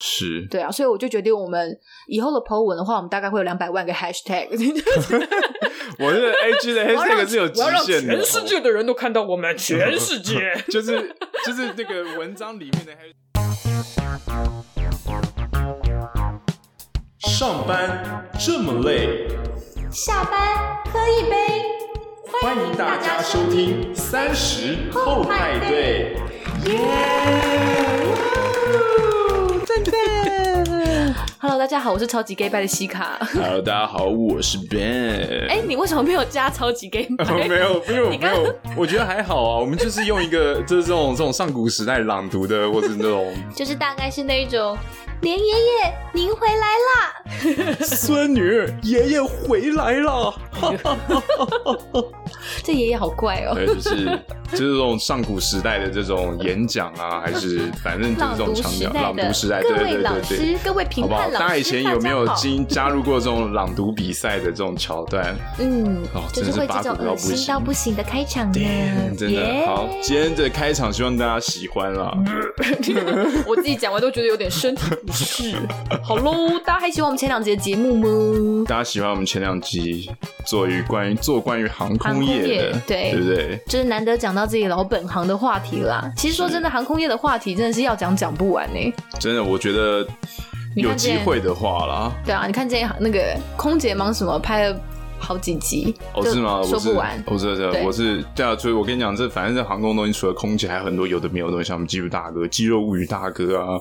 是，对啊，所以我就决定，我们以后的 po 文的话，我们大概会有两百万个 hashtag。我这个 IG 的 hashtag 是有极限的，全世界的人都看到我们，全世界。就是就是那个文章里面的 hashtag。上班这么累，下班喝一杯，欢迎大家收听三十后派对，耶！Hello，大家好，我是超级 gay 拜的西卡。Hello，大家好，我是 Ben。哎、欸，你为什么没有加超级 gay 拜？没有，没有，没有。我觉得还好啊，我们就是用一个，就是这种这种上古时代朗读的，或者那种，就是大概是那一种。连爷爷，您回来啦！孙女，爷爷回来了！这爷爷好怪哦。对，就是就是这种上古时代的这种演讲啊，还是反正就是这种强调朗读时代。各位老师，各位评判老师，大家以前有没有经加入过这种朗读比赛的这种桥段？嗯，哦，就是会这种恶心到不行的开场呢。真的好，今天的开场希望大家喜欢啦。我自己讲完都觉得有点身体。是，好喽！大家还喜欢我们前两集的节目吗？大家喜欢我们前两集做于关于做关于航空业的，业对对不对？就是难得讲到自己老本行的话题啦。其实说真的，航空业的话题真的是要讲讲不完呢。真的，我觉得有机会的话啦。对啊，你看这一行那个空姐忙什么拍了。好几集哦，是吗？说不完。我是，我是，我是对啊，所以我跟你讲，这反正这航空东西，除了空姐，还有很多有的没有的东西，像我们肌肉大哥、肌肉物语大哥啊，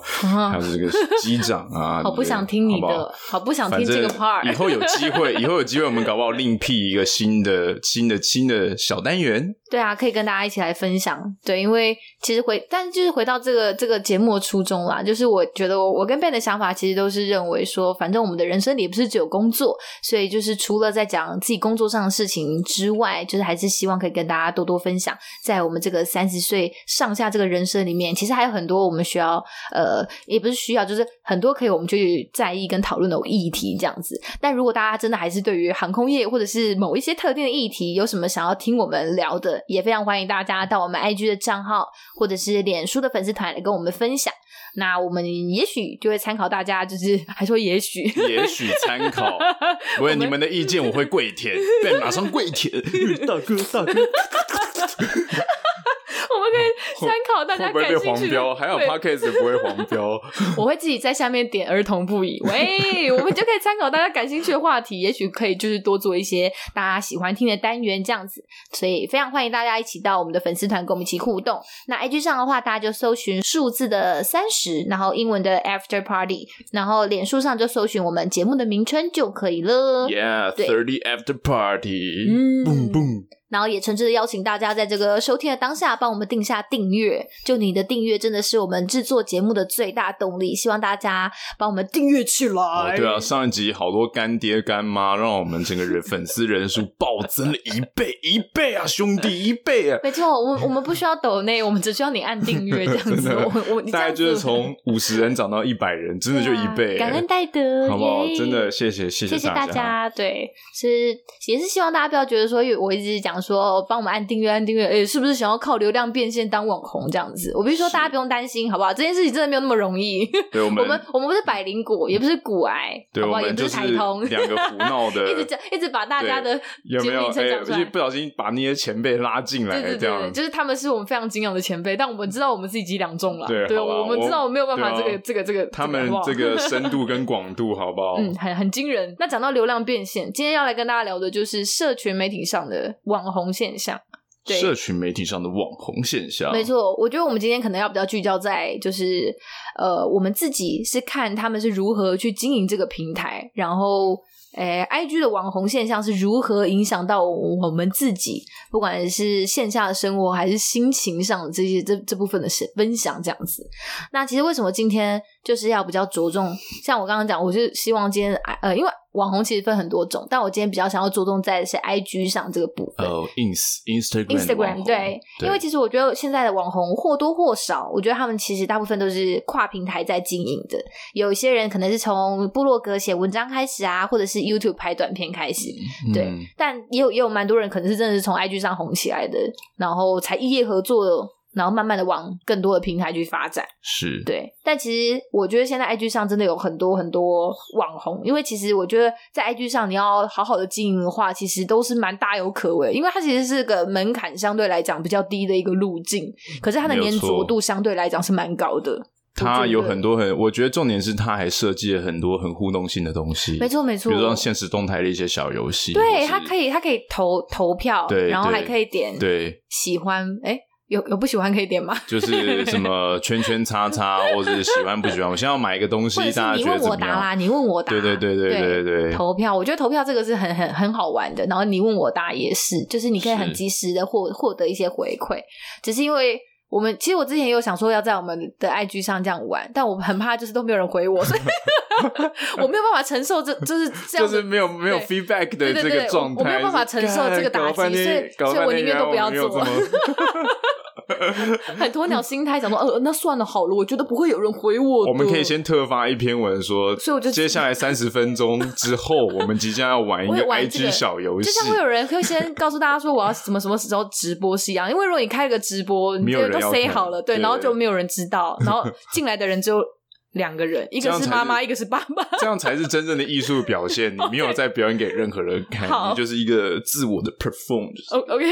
还有这个机长啊。好不想听你的，好不想听这个 part。以后有机会，以后有机会，我们搞不好另辟一个新的、新的、新的小单元。对啊，可以跟大家一起来分享。对，因为其实回，但是就是回到这个这个节目的初衷啦，就是我觉得我我跟 Ben 的想法其实都是认为说，反正我们的人生里不是只有工作，所以就是除了在讲自己工作上的事情之外，就是还是希望可以跟大家多多分享，在我们这个三十岁上下这个人生里面，其实还有很多我们需要呃，也不是需要，就是很多可以我们去在意跟讨论的议题这样子。但如果大家真的还是对于航空业或者是某一些特定的议题有什么想要听我们聊的，也非常欢迎大家到我们 IG 的账号或者是脸书的粉丝团来跟我们分享。那我们也许就会参考大家，就是 还说也许，也许参考，不会你们的意见我会跪舔，对，马上跪舔，大 哥大哥。我们可以参考大家感兴趣黄标？还有 Podcast 不会黄标。我会自己在下面点儿童不宜。喂，我们就可以参考大家感兴趣的话题，也许可以就是多做一些大家喜欢听的单元这样子。所以非常欢迎大家一起到我们的粉丝团跟我们一起互动。那 IG 上的话，大家就搜寻数字的三十，然后英文的 After Party，然后脸书上就搜寻我们节目的名称就可以了。Yeah，thirty After Party。嗯，boom boom。然后也诚挚的邀请大家在这个收听的当下，帮我们定下订阅。就你的订阅真的是我们制作节目的最大动力，希望大家帮我们订阅起来。哦，对啊，上一集好多干爹干妈，让我们整个人粉丝人数暴增了一倍一倍啊，兄弟一倍啊！没错，我们我们不需要抖内，我们只需要你按订阅 这样子。我我大概就是从五十人涨到一百人，真的就一倍，感恩戴德，好不好？真的谢谢谢谢谢谢大家。对，是也是希望大家不要觉得说，因为我一直讲。说帮我们按订阅，按订阅，哎、欸，是不是想要靠流量变现当网红这样子？我必须说，大家不用担心，好不好？这件事情真的没有那么容易。对我们，我们我们不是百灵果，也不是骨癌，对好不好？也不是台通，两个胡闹 的，一直讲，一直把大家的有没有、欸、不小心把那些前辈拉进来，对对对，就是他们是我们非常敬仰的前辈，但我们知道我们自己几两重了，对，对我们知道我们没有办法这个、啊、这个这个，他们这个深度跟广度，好不好？嗯，很很惊人。那讲到流量变现，今天要来跟大家聊的就是社群媒体上的网红现象。对社群媒体上的网红现象，没错，我觉得我们今天可能要比较聚焦在，就是呃，我们自己是看他们是如何去经营这个平台，然后，诶、呃，IG 的网红现象是如何影响到我们自己，不管是线下的生活还是心情上的这些这这部分的分享这样子。那其实为什么今天就是要比较着重，像我刚刚讲，我是希望今天呃，因为。网红其实分很多种，但我今天比较想要着重在的是 IG 上这个部分。哦、oh,，ins Instagram Instagram 对，对，因为其实我觉得现在的网红或多或少，我觉得他们其实大部分都是跨平台在经营的。有一些人可能是从部落格写文章开始啊，或者是 YouTube 拍短片开始，嗯、对。但也有也有蛮多人可能是真的是从 IG 上红起来的，然后才一夜合作的。然后慢慢的往更多的平台去发展。是，对。但其实我觉得现在 IG 上真的有很多很多网红，因为其实我觉得在 IG 上你要好好的经营的话，其实都是蛮大有可为，因为它其实是个门槛相对来讲比较低的一个路径，可是它的粘着度相对来讲是蛮高的。它有很多很，我觉得重点是它还设计了很多很互动性的东西，没错没错，比如说现实动态的一些小游戏，对，它可以它可以投投票，对，然后还可以点对喜欢，哎，有有不喜欢可以点吗？就是 什么圈圈叉叉，或者是喜欢不喜欢，我现在要买一个东西，大家你问我答啦，你问我答，对对对对对对，投票，我觉得投票这个是很很很好玩的，然后你问我答也是，就是你可以很及时的获获得一些回馈，只是因为。我们其实我之前也有想说要在我们的 IG 上这样玩，但我很怕就是都没有人回我，所以 我没有办法承受这就是这样，就是没有没有 feedback 的这个状态，我没有办法承受这个打击，所以所以我宁愿都不要做。很鸵鸟心态，想说呃，那算了好了，我觉得不会有人回我。我们可以先特发一篇文说，所以我就接下来 三十分钟之后，我们即将要玩一个 IG 小游戏，就像会有人会先告诉大家说我要什么什么时候直播是一样，因为如果你开了个直播，你这个都 say 好了，对，然后就没有人知道，然后进来的人就。两个人，一个是妈妈，一个是爸爸，这样才是真正的艺术表现。你 没有在表演给任何人看，你就是一个自我的 perform。OK，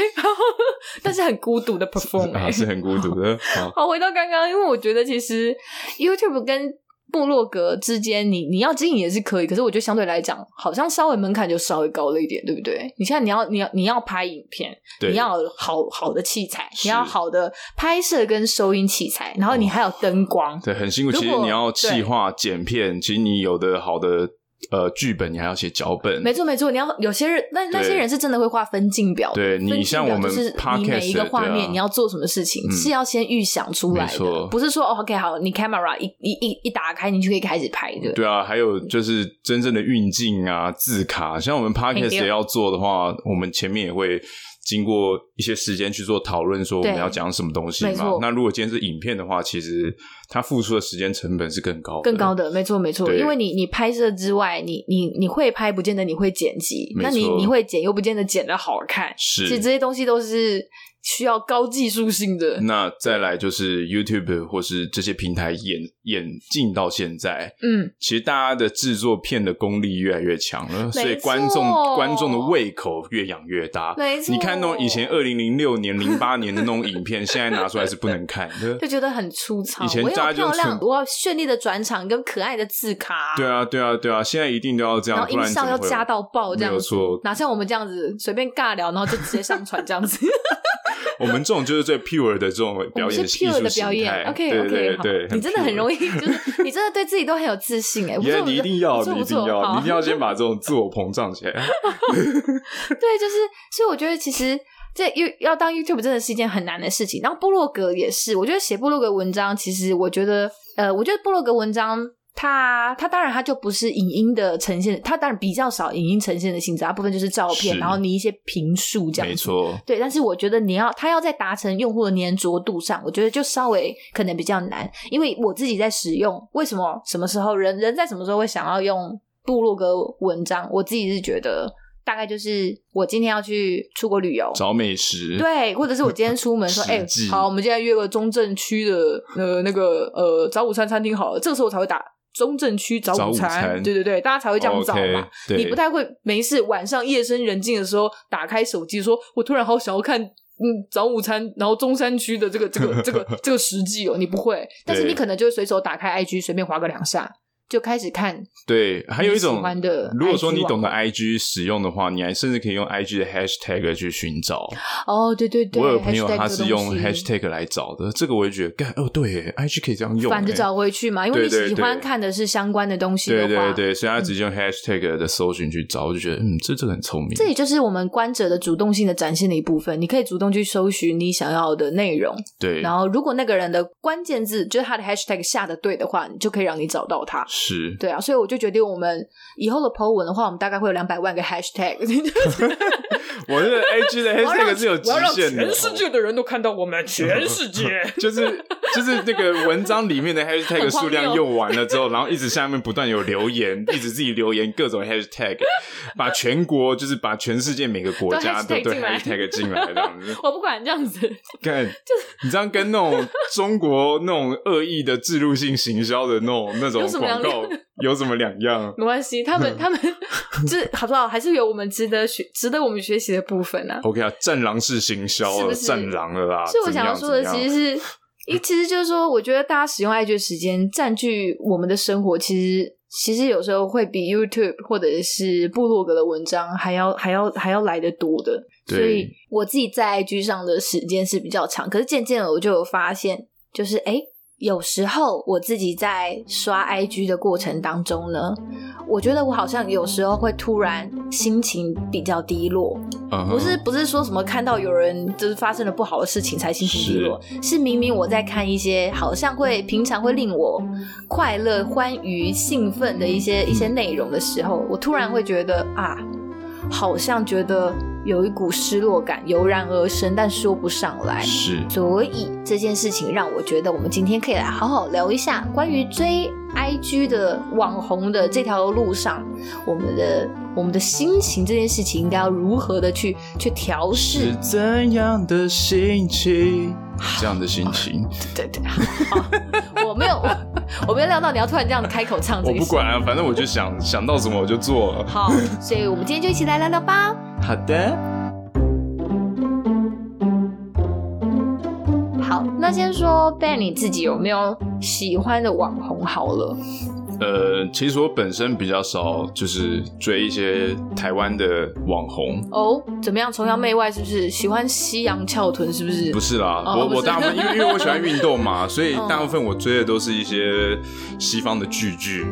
但是很孤独的 perform，啊，是很孤独的。好，回到刚刚，因为我觉得其实 YouTube 跟部落格之间，你你要经营也是可以，可是我觉得相对来讲，好像稍微门槛就稍微高了一点，对不对？你现在你要你要你要拍影片，你要有好好的器材，你要好的拍摄跟收音器材，然后你还有灯光，对，很辛苦。其实你要计划剪片，其实你有的好的。呃，剧本你还要写脚本，没错没错。你要有些人，那那些人是真的会画分镜表，对你像我们，就是你每一个画面你要做什么事情，是要先预想出来的，不是说 OK 好，你 camera 一一一一打开，你就可以开始拍的。对啊，还有就是真正的运镜啊，字卡，像我们 podcast 也要做的话，我们前面也会。经过一些时间去做讨论，说我们要讲什么东西嘛？那如果今天是影片的话，其实它付出的时间成本是更高的，更高的，没错没错。因为你你拍摄之外，你你你会拍，不见得你会剪辑，那你你会剪，又不见得剪得好看。是，其实这些东西都是。需要高技术性的。那再来就是 YouTube 或是这些平台演演进到现在，嗯，其实大家的制作片的功力越来越强了，所以观众观众的胃口越养越大。没错，你看那种以前二零零六年、零八年的那种影片，现在拿出来是不能看的，就觉得很粗糙。以前大家就我要漂亮，我要绚丽的转场跟可爱的字卡。对啊，对啊，对啊，现在一定都要这样，然后音效要加到爆，这样子，哪像我们这样子随便尬聊，然后就直接上传这样子。我们这种就是最 pure 的这种表演，是 pure 的表演。OK OK，对，你真的很容易，就是你真的对自己都很有自信哎。你一定要，你一定要，你一定要先把这种自我膨胀起来。对，就是，所以我觉得其实这要当 YouTube 真的是一件很难的事情。然后部落格也是，我觉得写部落格文章，其实我觉得，呃，我觉得部落格文章。它它当然它就不是影音的呈现，它当然比较少影音呈现的性质，大部分就是照片，然后你一些评述这样子。没错，对。但是我觉得你要它要在达成用户的粘着度上，我觉得就稍微可能比较难，因为我自己在使用，为什么什么时候人人在什么时候会想要用部落格文章？我自己是觉得大概就是我今天要去出国旅游找美食，对，或者是我今天出门说，哎、欸，好，我们今天约个中正区的呃那个呃早午餐餐厅好了，这个时候我才会打。中正区找午餐，对对对，大家才会这样找嘛。Okay, 你不太会没事晚上夜深人静的时候打开手机，说我突然好想要看嗯早午餐，然后中山区的这个这个这个这个实际哦，你不会，但是你可能就会随手打开 IG，随便划个两下。就开始看，对，还有一种，如果说你懂得 IG 使用的话，你还甚至可以用 IG 的 Hashtag 去寻找。哦，对对对，我有朋友他是用 Hashtag 来找的，这个我也觉得，干哦，对，IG 可以这样用，反着找回去嘛，因为你喜欢看的是相关的东西的话，对对对，所以他直接用 Hashtag 的搜寻去找，我就觉得，嗯，这这个很聪明。这也就是我们观者的主动性的展现的一部分，你可以主动去搜寻你想要的内容，对，然后如果那个人的关键字就是他的 Hashtag 下的对的话，你就可以让你找到他。是，对啊，所以我就决定，我们以后的 po 文的话，我们大概会有两百万个 hashtag。我这个 IG 的 hashtag 是有极限的，全世界的人都看到我们，全世界。就是就是那个文章里面的 hashtag 数量用完了之后，然后一直下面不断有留言，一直自己留言各种 hashtag，把全国就是把全世界每个国家都对 hashtag 进来这样子。我不管这样子，干就是你这样跟那种中国那种恶意的置入性行销的那种那种广告有什么两样？没关系，他们他们 这好不好？还是有我们值得学、值得我们学习的部分啊。OK 啊，战狼式行销，战狼了啦。所以我想要说的其实是，其实就是说，我觉得大家使用 IG 的时间占据我们的生活，其实其实有时候会比 YouTube 或者是部落格的文章还要还要还要来得多的。所以我自己在 IG 上的时间是比较长，可是渐渐的我就有发现，就是哎。诶有时候我自己在刷 IG 的过程当中呢，我觉得我好像有时候会突然心情比较低落，uh-huh. 不是不是说什么看到有人就是发生了不好的事情才心情低落，是，是明明我在看一些好像会平常会令我快乐、欢愉、兴奋的一些一些内容的时候，我突然会觉得啊，好像觉得。有一股失落感油然而生，但说不上来。是，所以这件事情让我觉得，我们今天可以来好好聊一下关于追 IG 的网红的这条路上，我们的我们的心情这件事情应该要如何的去去调试？是怎样的心情？这样的心情？对对，好，我没有我，我没有料到你要突然这样子开口唱这个。我不管啊，反正我就想想到什么我就做了。好，所以我们今天就一起来聊聊吧。好的，好，那先说 Ben，你自己有没有喜欢的网红？好了，呃，其实我本身比较少，就是追一些台湾的网红。哦，怎么样？崇洋媚外是不是？喜欢西洋翘臀是不是？不是啦，哦、我我大部分因为因为我喜欢运动嘛，所以大部分我追的都是一些西方的巨巨。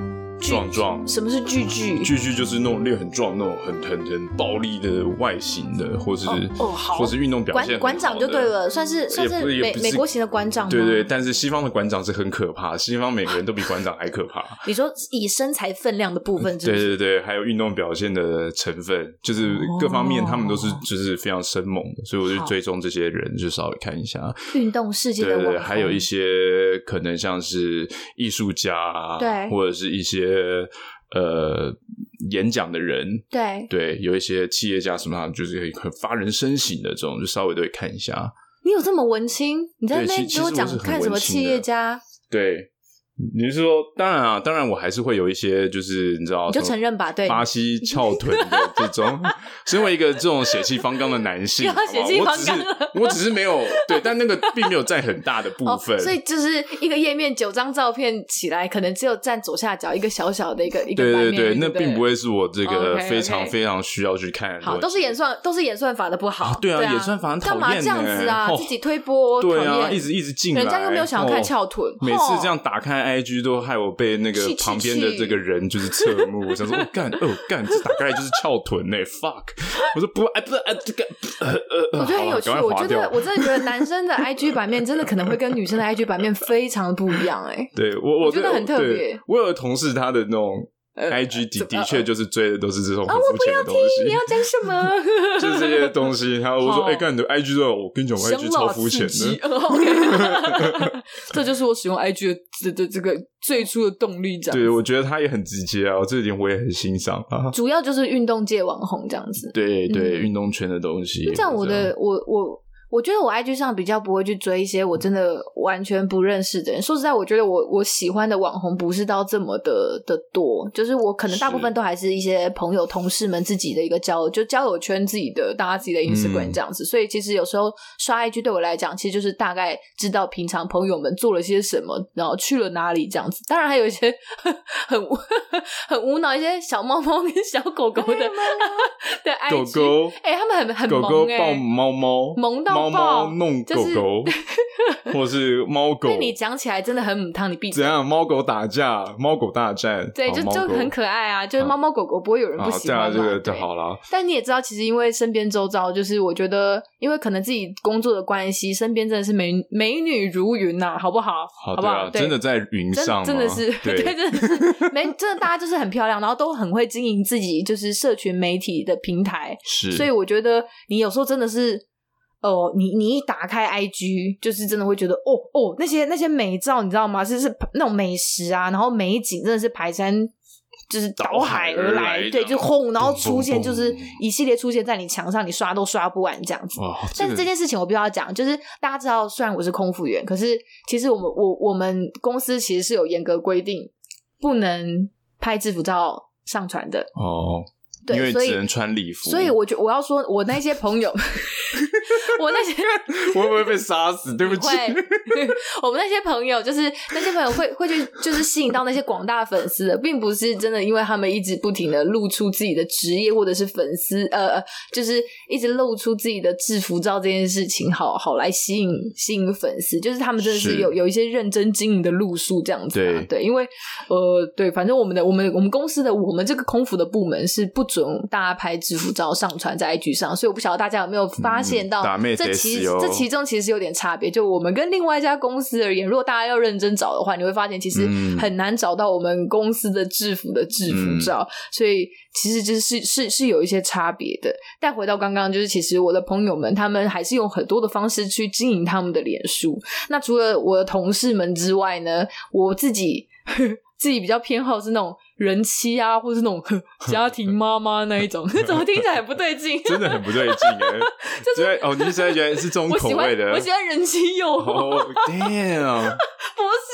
壮壮，什么是巨巨？巨巨就是那种练很壮、那种很很很暴力的外形的，或是哦好，或是运动表现馆长就对了，算是算是美美国型的馆长。对对，但是西方的馆长是很可怕，西方每个人都比馆长还可怕。你说以身材分量的部分，对对对，还有运动表现的成分，就是各方面他们都是就是非常生猛的，所以我就追踪这些人，就稍微看一下运动世界的还有一些可能像是艺术家，对，或者是一些。呃，演讲的人，对对，有一些企业家什么，就是很发人深省的这种，就稍微都会看一下。你有这么文青？你在那边给我讲看什么企业家？对。你是说，当然啊，当然我还是会有一些，就是你知道，你就承认吧，对，巴西翘臀的这种，身为一个这种血气方刚的男性，血气方刚，我只是没有对，但那个并没有占很大的部分，所以就是一个页面九张照片起来，可能只有占左下角一个小小的一个一个。对对对，那并不会是我这个非常非常需要去看。好，都是演算，都是演算法的不好。对啊，演算法很讨厌，干嘛这样子啊？自己推波，对啊，一直一直进来，人家又没有想要看翘臀，每次这样打开 IG 都害我。被那个旁边的这个人就是侧目，我 想说，我干哦干，这打开来就是翘臀呢，fuck！我说不，哎不是哎这个，呃呃，我觉得很有趣，我觉得我真的觉得男生的 IG 版面真的可能会跟女生的 IG 版面非常的不一样，哎，对我我觉得很特别。我有个同事，他的那种。I G 的的确就是追的都是这种很肤浅的东西。啊，我不要听，你要讲什么？就是这些东西。然后我说，哎，看你的 I G 的，我跟你讲，我 I G 超肤浅的。这就是我使用 I G 的的这个最初的动力，这样。对，我觉得他也很直接啊，这一点我也很欣赏啊。主要就是运动界网红这样子。对对，运动圈的东西。这样，我的我我。我觉得我 IG 上比较不会去追一些我真的完全不认识的人。说实在，我觉得我我喜欢的网红不是到这么的的多，就是我可能大部分都还是一些朋友、同事们自己的一个交，就交友圈自己的，大家自己的 Instagram 这样子。嗯、所以其实有时候刷 IG 对我来讲，其实就是大概知道平常朋友们做了些什么，然后去了哪里这样子。当然还有一些 很很无脑一些小猫猫跟小狗狗的 的 IG，狗狗，哎、欸，他们很很萌、欸、狗狗抱猫猫萌到。猫猫弄狗狗，或是猫狗。被你讲起来真的很母汤，你闭嘴。怎样？猫狗打架，猫狗大战，对，就就很可爱啊。就是猫猫狗狗不会有人不喜欢嘛，这个就好了。但你也知道，其实因为身边周遭，就是我觉得，因为可能自己工作的关系，身边真的是美美女如云呐，好不好？好不好？真的在云上，真的是 对，真的是没真的，大家就是很漂亮，然后都很会经营自己，就是社群媒体的平台。是，所以我觉得你有时候真的是。哦，你你一打开 IG，就是真的会觉得，哦哦，那些那些美照，你知道吗？就是那种美食啊，然后美景，真的是排山就是倒海而来，而来对，就轰，然后出现就是一系列出现在你墙上，你刷都刷不完这样子。哦、但是这件事情我必须要讲，就是大家知道，虽然我是空服员，可是其实我们我我们公司其实是有严格规定，不能拍制服照上传的哦。对，因为只能穿礼服，所以我觉我要说，我那些朋友，我那些 我会不会被杀死？对不起，我们那些朋友就是那些朋友会会去，就是吸引到那些广大粉丝的，并不是真的，因为他们一直不停的露出自己的职业或者是粉丝，呃，就是一直露出自己的制服照这件事情，好好来吸引吸引粉丝，就是他们真的是有有一些认真经营的路数这样子，对对，因为呃，对，反正我们的我们我们公司的我们这个空服的部门是不。准大家拍制服照上传在 IG 上，所以我不晓得大家有没有发现到，这其这其中其实有点差别。就我们跟另外一家公司而言，如果大家要认真找的话，你会发现其实很难找到我们公司的制服的制服照，所以其实就是是是有一些差别的。但回到刚刚，就是其实我的朋友们他们还是用很多的方式去经营他们的脸书。那除了我的同事们之外呢，我自己自己比较偏好是那种。人妻啊，或是那种家庭妈妈那一种，怎么听起来很不对劲？真的很不对劲哎！就是哦，你现在觉得是这种口味的？我喜欢，人妻诱惑。Oh, damn！不是啦，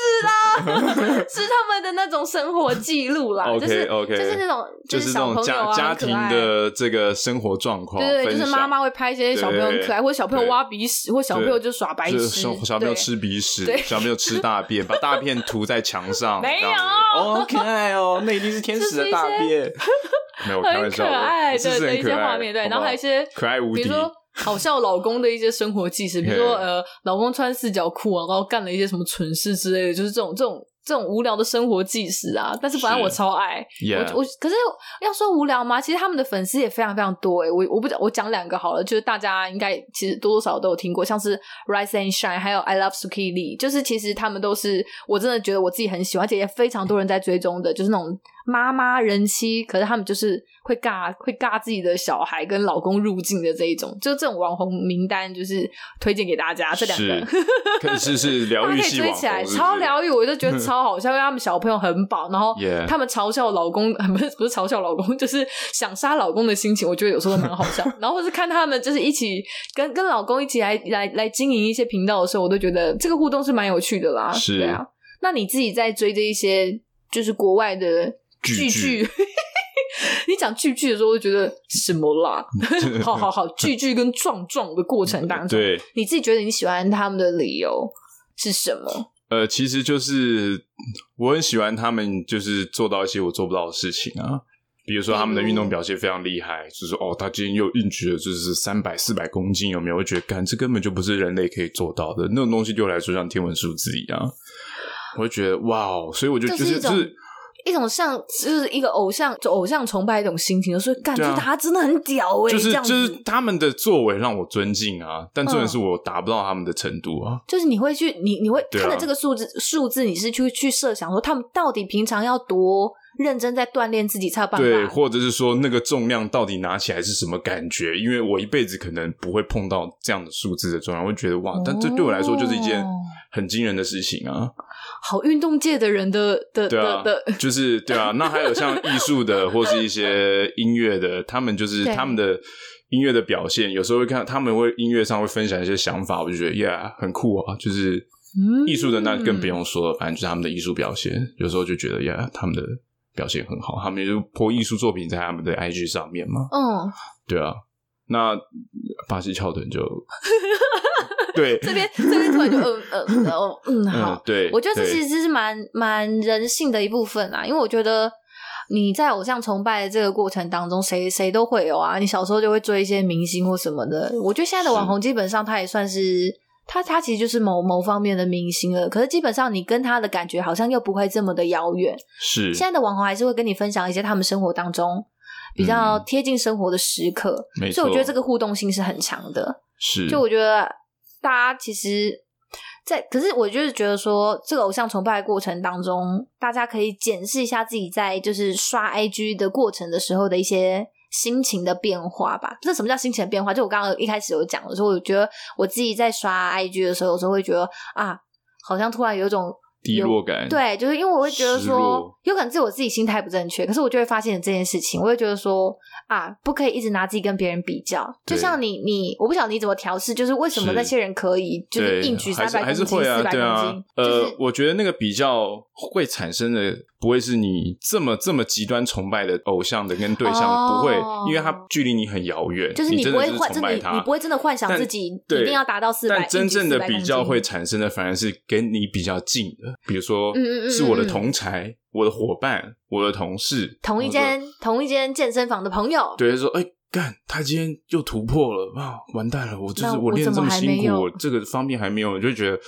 是他们的那种生活记录啦。OK OK，就是那种就是那种家家庭的这个生活状况。对对，就是妈妈会拍一些小朋友很可爱，或者小朋友挖鼻屎，或小朋友就耍白痴，小朋友吃鼻屎，小朋友吃大便，把大便涂在墙上。没有，好可爱哦。那一定是天使的大便，没有开玩笑，很可爱对的一些画面，对，然后还有一些可爱无敌，比如说好笑老公的一些生活纪实，比如说呃，老公穿四角裤啊，然后干了一些什么蠢事之类的，就是这种这种。这种无聊的生活纪实啊，但是反正我超爱，yeah. 我我可是要说无聊吗？其实他们的粉丝也非常非常多诶、欸、我我不讲，我讲两个好了，就是大家应该其实多多少少都有听过，像是 Rise and Shine，还有 I Love Suki Lee，就是其实他们都是我真的觉得我自己很喜欢，而且也非常多人在追踪的，就是那种妈妈人妻，可是他们就是会尬会尬自己的小孩跟老公入境的这一种，就这种网红名单，就是推荐给大家这两个，可是是 疗愈系网红，起来超疗愈，我就觉得超。好笑，因为他们小朋友很饱，然后 他们嘲笑老公，不是不是嘲笑老公，就是想杀老公的心情，我觉得有时候蛮好笑。然后或是看他们就是一起跟跟老公一起来来来经营一些频道的时候，我都觉得这个互动是蛮有趣的啦。是，对啊。那你自己在追这一些就是国外的剧剧，你讲句句的时候，我就觉得什么啦？好好好，句句跟壮壮的过程当中，对，你自己觉得你喜欢他们的理由是什么？呃，其实就是我很喜欢他们，就是做到一些我做不到的事情啊。比如说他们的运动表现非常厉害，嗯、就是哦，他今天又硬举了，就是三百、四百公斤，有没有？我觉得，干，这根本就不是人类可以做到的那种东西，对我来说像天文数字一样。我就觉得哇哦，所以我就就是就是。一种像就是一个偶像，就偶像崇拜一种心情，就是感觉他真的很屌哎、欸，就是就是他们的作为让我尊敬啊，但重点是我达不到他们的程度啊。就是你会去，你你会看着这个数字数、啊、字，你是去去设想说他们到底平常要多认真在锻炼自己才有办法，对，或者是说那个重量到底拿起来是什么感觉？因为我一辈子可能不会碰到这样的数字的重量，我会觉得哇，但这对我来说就是一件很惊人的事情啊。好运动界的人的的对啊的，就是对啊。那还有像艺术的或是一些音乐的，他们就是他们的音乐的表现，有时候会看他们会音乐上会分享一些想法，我就觉得呀，yeah, 很酷啊。就是艺术的那更不用说了，反正就是他们的艺术表现，有时候就觉得呀，yeah, 他们的表现很好，他们就 po 艺术作品在他们的 IG 上面嘛。嗯，对啊。那巴西翘臀就。对，这边这边突然就嗯嗯嗯嗯好，对，我觉得这其实是蛮蛮人性的一部分啊，因为我觉得你在偶像崇拜的这个过程当中，谁谁都会有啊。你小时候就会追一些明星或什么的。我觉得现在的网红基本上他也算是他，他其实就是某某方面的明星了。可是基本上你跟他的感觉好像又不会这么的遥远。是现在的网红还是会跟你分享一些他们生活当中比较贴近生活的时刻，没错。所以我觉得这个互动性是很强的。是，就我觉得大家其实。在，可是我就是觉得说，这个偶像崇拜的过程当中，大家可以检视一下自己在就是刷 IG 的过程的时候的一些心情的变化吧。这什么叫心情的变化？就我刚刚一开始有讲的时候，我觉得我自己在刷 IG 的时候，有时候会觉得啊，好像突然有一种。低落感，对，就是因为我会觉得说，有可能是我自己心态不正确，可是我就会发现这件事情，我会觉得说啊，不可以一直拿自己跟别人比较。就像你，你，我不晓得你怎么调试，就是为什么那些人可以，就是硬举三百公斤、四百公斤，啊啊、呃，我觉得那个比较会产生的。不会是你这么这么极端崇拜的偶像的跟对象，oh, 不会，因为他距离你很遥远，就是你不会幻，真的你不会真的幻想自己一定要达到四百。但真正的比较会产生的，反而是跟你比较近的，比如说是我的同才、嗯嗯嗯、我的伙伴、我的同事，同一间同一间健身房的朋友，对，说哎干，他今天又突破了啊，完蛋了，我就是我练这么辛苦，我这个方面还没有，我就觉得。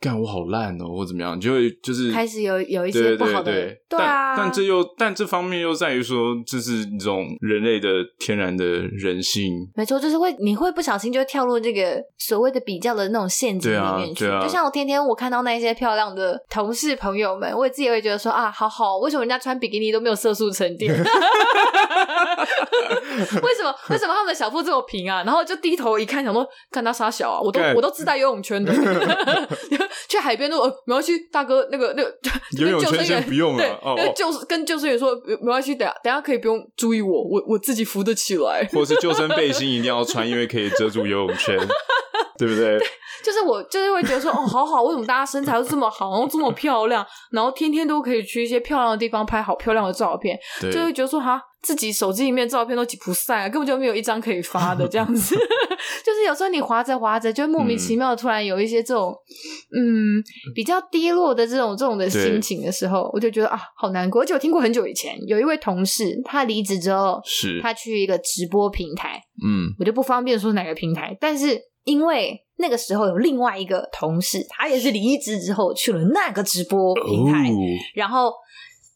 干我好烂哦，或怎么样，就会就是开始有有一些不好的，对，啊。但，但这又但这方面又在于说，这是一种人类的天然的人性。没错，就是会你会不小心就跳入这个所谓的比较的那种陷阱里面去。对啊，对啊。就像我天天我看到那些漂亮的同事朋友们，我也自己也会觉得说啊，好好，为什么人家穿比基尼都没有色素沉淀？为什么为什么他们的小腹这么平啊？然后就低头一看，想说看他杀小啊，我都我都自带游泳圈的。去海边都呃没关系，大哥那个那个 游泳圈先不用了，对，哦、救跟救生员说没关系，等下等下可以不用注意我，我我自己扶得起来。或是救生背心 一定要穿，因为可以遮住游泳圈，对不对？对，就是我就是会觉得说哦，好好，为什么大家身材都这么好，然后这么漂亮，然后天天都可以去一些漂亮的地方拍好漂亮的照片，就会觉得说哈。自己手机里面照片都挤不散啊，根本就没有一张可以发的 这样子。就是有时候你滑着滑着，就莫名其妙的突然有一些这种嗯，嗯比较低落的这种这种的心情的时候，我就觉得啊好难过。而且我听过很久以前有一位同事，他离职之后，是他去一个直播平台，嗯，我就不方便说哪个平台，但是因为那个时候有另外一个同事，他也是离职之后去了那个直播平台，哦、然后。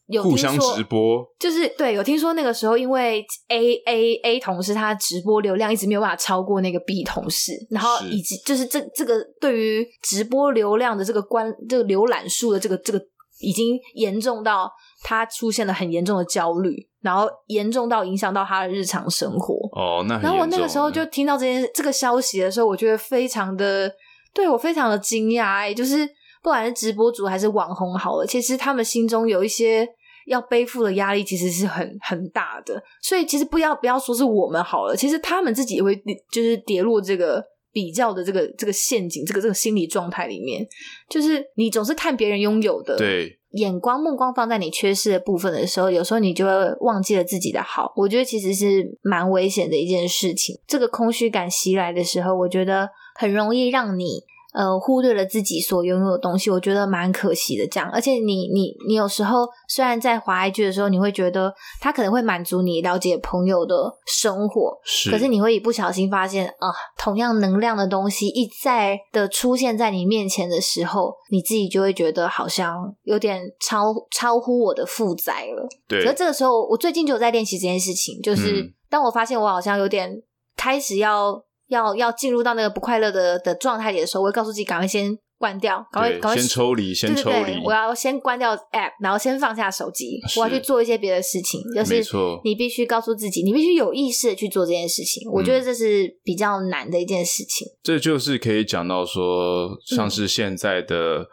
有互相直播，就是对，有听说那个时候，因为 A A A 同事他直播流量一直没有办法超过那个 B 同事，然后以及就是这这个对于直播流量的这个关这个浏览数的这个这个已经严重到他出现了很严重的焦虑，然后严重到影响到他的日常生活。哦，那然后我那个时候就听到这件这个消息的时候，我觉得非常的对我非常的惊讶，哎，就是。不管是直播主还是网红，好了，其实他们心中有一些要背负的压力，其实是很很大的。所以，其实不要不要说是我们好了，其实他们自己也会就是跌落这个比较的这个这个陷阱，这个这个心理状态里面。就是你总是看别人拥有的，对眼光目光放在你缺失的部分的时候，有时候你就会忘记了自己的好。我觉得其实是蛮危险的一件事情。这个空虚感袭来的时候，我觉得很容易让你。呃，忽略了自己所拥有的东西，我觉得蛮可惜的。这样，而且你你你有时候虽然在滑 IG 的时候，你会觉得他可能会满足你了解朋友的生活，是。可是你会一不小心发现啊、呃，同样能量的东西一再的出现在你面前的时候，你自己就会觉得好像有点超超乎我的负载了。对。可是这个时候，我最近就有在练习这件事情，就是、嗯、当我发现我好像有点开始要。要要进入到那个不快乐的的状态里的时候，我会告诉自己赶快先关掉，赶快赶快先抽离，先抽离。我要先关掉 app，然后先放下手机，我要去做一些别的事情。就是你必须告诉自己，你必须有意识的去做这件事情。我觉得这是比较难的一件事情。嗯，这就是可以讲到说，像是现在的。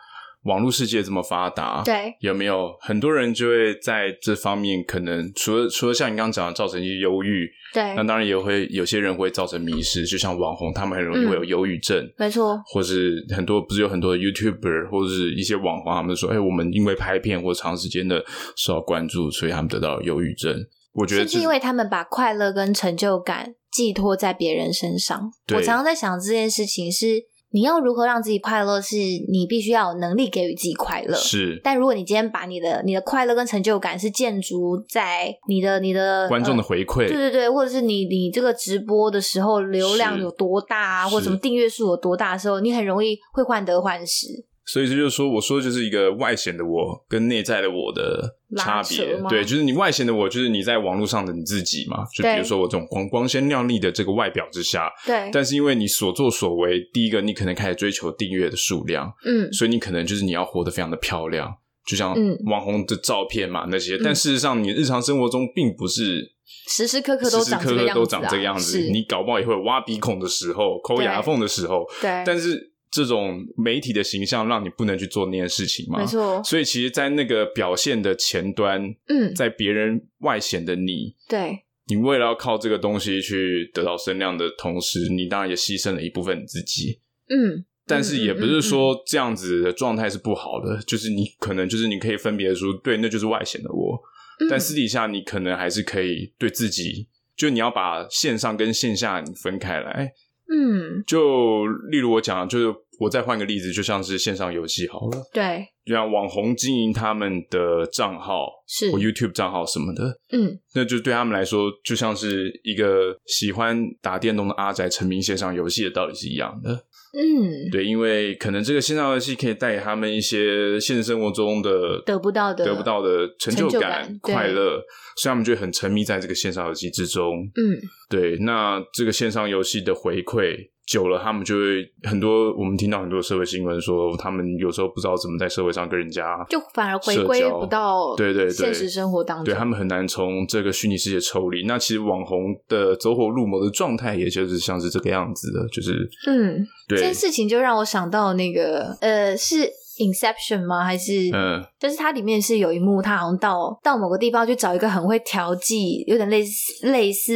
网络世界这么发达，对，有没有很多人就会在这方面可能除了除了像你刚刚讲的造成一些忧郁，对，那当然也会有些人会造成迷失，就像网红，他们很容易会有忧郁症，没错，或是很多不是有很多的 YouTuber 或者是一些网红，他们说，哎，我们因为拍片或长时间的受到关注，所以他们得到了忧郁症。我觉得是因为他们把快乐跟成就感寄托在别人身上。我常常在想这件事情是。你要如何让自己快乐，是你必须要有能力给予自己快乐。是，但如果你今天把你的你的快乐跟成就感是建筑在你的你的观众的回馈，呃，对对对，或者是你你这个直播的时候流量有多大啊，或者什么订阅数有多大的时候，你很容易会患得患失。所以这就是说，我说的就是一个外显的我跟内在的我的差别。对，就是你外显的我，就是你在网络上的你自己嘛。就比如说我这种光光鲜亮丽的这个外表之下，对。但是因为你所作所为，第一个你可能开始追求订阅的数量，嗯，所以你可能就是你要活得非常的漂亮，就像网红的照片嘛、嗯、那些。但事实上，你日常生活中并不是时时刻刻都长这个样子、啊、时时刻刻都长这个样子。你搞不好也会有挖鼻孔的时候，抠牙缝的时候，对。但是。这种媒体的形象让你不能去做那件事情嘛？没错。所以其实，在那个表现的前端，嗯，在别人外显的你，对，你为了要靠这个东西去得到声量的同时，你当然也牺牲了一部分你自己，嗯。但是也不是说这样子的状态是不好的，嗯嗯嗯、就是你可能就是你可以分别出，对，那就是外显的我、嗯，但私底下你可能还是可以对自己，就你要把线上跟线下你分开来。嗯，就例如我讲，就是我再换个例子，就像是线上游戏好了，对，就像网红经营他们的账号，是。我 YouTube 账号什么的，嗯，那就对他们来说，就像是一个喜欢打电动的阿宅沉迷线上游戏的道理是一样的。嗯，对，因为可能这个线上游戏可以带给他们一些现实生活中的得不到的、得不到的成就感、就感快乐，所以他们就很沉迷在这个线上游戏之中。嗯，对，那这个线上游戏的回馈。久了，他们就会很多。我们听到很多社会新闻说，他们有时候不知道怎么在社会上跟人家，就反而回归不到对对现实生活当中。对，他们很难从这个虚拟世界抽离。那其实网红的走火入魔的状态，也就是像是这个样子的，就是嗯，对。这件事情就让我想到那个呃是。Inception 吗？还是嗯，就是它里面是有一幕，他好像到到某个地方去找一个很会调剂，有点类似类似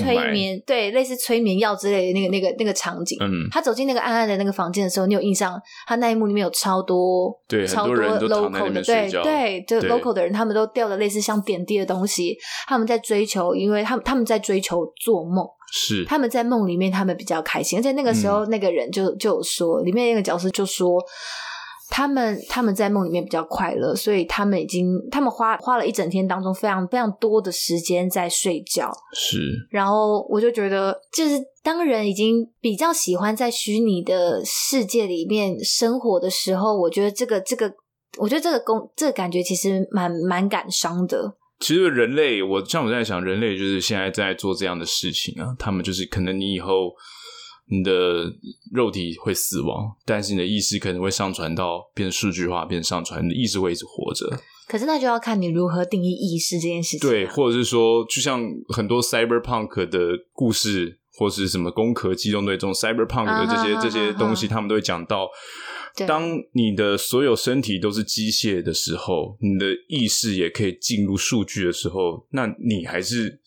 催眠，对，类似催眠药之类的那个那个那个场景。嗯，他走进那个暗暗的那个房间的时候，你有印象？他那一幕里面有超多对超多 local 的，对对，就 local 的人，他们都掉了类似像点滴的东西，他们在追求，因为他们他们在追求做梦，是他们在梦里面他们比较开心，而且那个时候那个人就、嗯、就有说，里面那个角色就说。他们他们在梦里面比较快乐，所以他们已经他们花花了一整天当中非常非常多的时间在睡觉。是，然后我就觉得，就是当人已经比较喜欢在虚拟的世界里面生活的时候，我觉得这个这个，我觉得这个工这个感觉其实蛮蛮感伤的。其实人类，我像我在想，人类就是现在在做这样的事情啊，他们就是可能你以后。你的肉体会死亡，但是你的意识可能会上传到变数据化，变上传，你的意识会一直活着。可是那就要看你如何定义意识这件事情啊。对，或者是说，就像很多 cyberpunk 的故事，或是什么《攻壳机动队》这种 cyberpunk 的这些、啊、这些东西，他们都会讲到，当你的所有身体都是机械的时候，你的意识也可以进入数据的时候，那你还是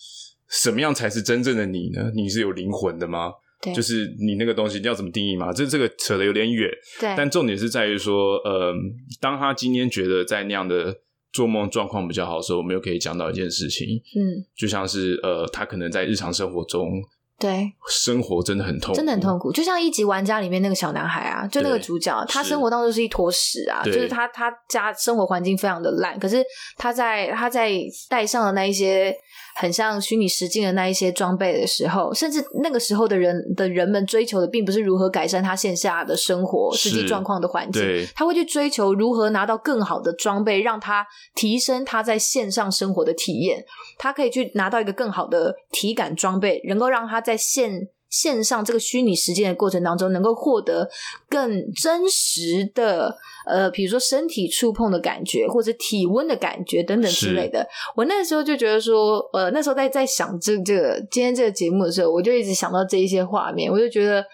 什么样才是真正的你呢？你是有灵魂的吗？就是你那个东西你要怎么定义嘛？这这个扯得有点远。对，但重点是在于说，呃，当他今天觉得在那样的做梦状况比较好的时候，我们又可以讲到一件事情，嗯，就像是呃，他可能在日常生活中，对，生活真的很痛苦，真的很痛苦。就像一级玩家里面那个小男孩啊，就那个主角，他生活当中是一坨屎啊，就是他他家生活环境非常的烂，可是他在他在带上的那一些。很像虚拟实境的那一些装备的时候，甚至那个时候的人的人们追求的，并不是如何改善他线下的生活实际状况的环境，他会去追求如何拿到更好的装备，让他提升他在线上生活的体验。他可以去拿到一个更好的体感装备，能够让他在线。线上这个虚拟实践的过程当中，能够获得更真实的，呃，比如说身体触碰的感觉，或者体温的感觉等等之类的。我那时候就觉得说，呃，那时候在在想这这个今天这个节目的时候，我就一直想到这一些画面，我就觉得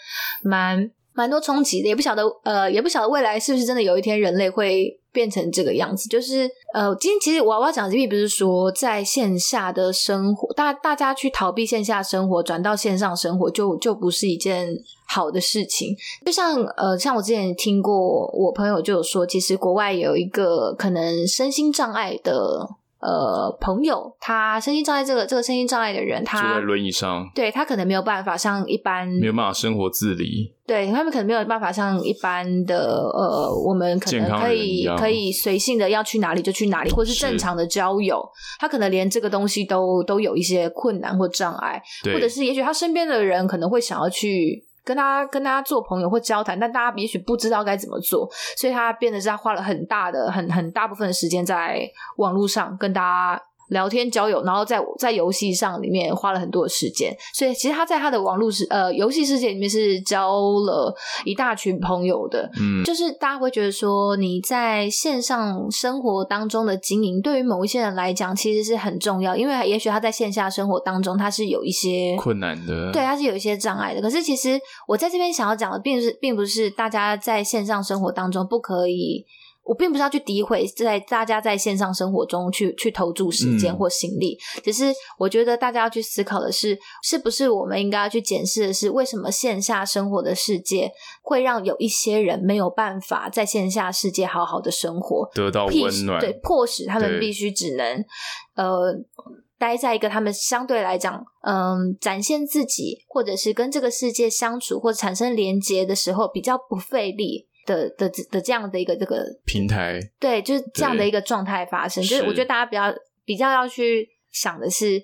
蛮蛮多冲击的，也不晓得，呃，也不晓得未来是不是真的有一天人类会。变成这个样子，就是呃，今天其实我要讲的并不是说在线下的生活，大大家去逃避线下生活，转到线上生活，就就不是一件好的事情。就像呃，像我之前听过，我朋友就有说，其实国外有一个可能身心障碍的呃朋友，他身心障碍这个这个身心障碍的人，他坐在轮椅上，对他可能没有办法像一般没有办法生活自理，对他们可能没有办法像一般的呃，我们可能可以可以随性的要去哪里就去哪里，或是正常的交友，他可能连这个东西都都有一些困难或障碍，或者是也许他身边的人可能会想要去。跟他跟他做朋友或交谈，但大家也许不知道该怎么做，所以他变得是他花了很大的很很大部分的时间在网络上跟大家。聊天交友，然后在在游戏上里面花了很多的时间，所以其实他在他的网络世呃游戏世界里面是交了一大群朋友的。嗯，就是大家会觉得说你在线上生活当中的经营，对于某一些人来讲其实是很重要，因为也许他在线下生活当中他是有一些困难的，对，他是有一些障碍的。可是其实我在这边想要讲的，并不是并不是大家在线上生活当中不可以。我并不是要去诋毁在大家在线上生活中去去投注时间或心力，嗯，只是我觉得大家要去思考的是，是不是我们应该要去检视的是，为什么线下生活的世界会让有一些人没有办法在线下世界好好的生活，得到温暖，对，迫使他们必须只能呃待在一个他们相对来讲嗯、呃、展现自己，或者是跟这个世界相处或者产生连接的时候比较不费力。的的的这样的一个这个平台，对，就是这样的一个状态发生。就是我觉得大家比较比较要去想的是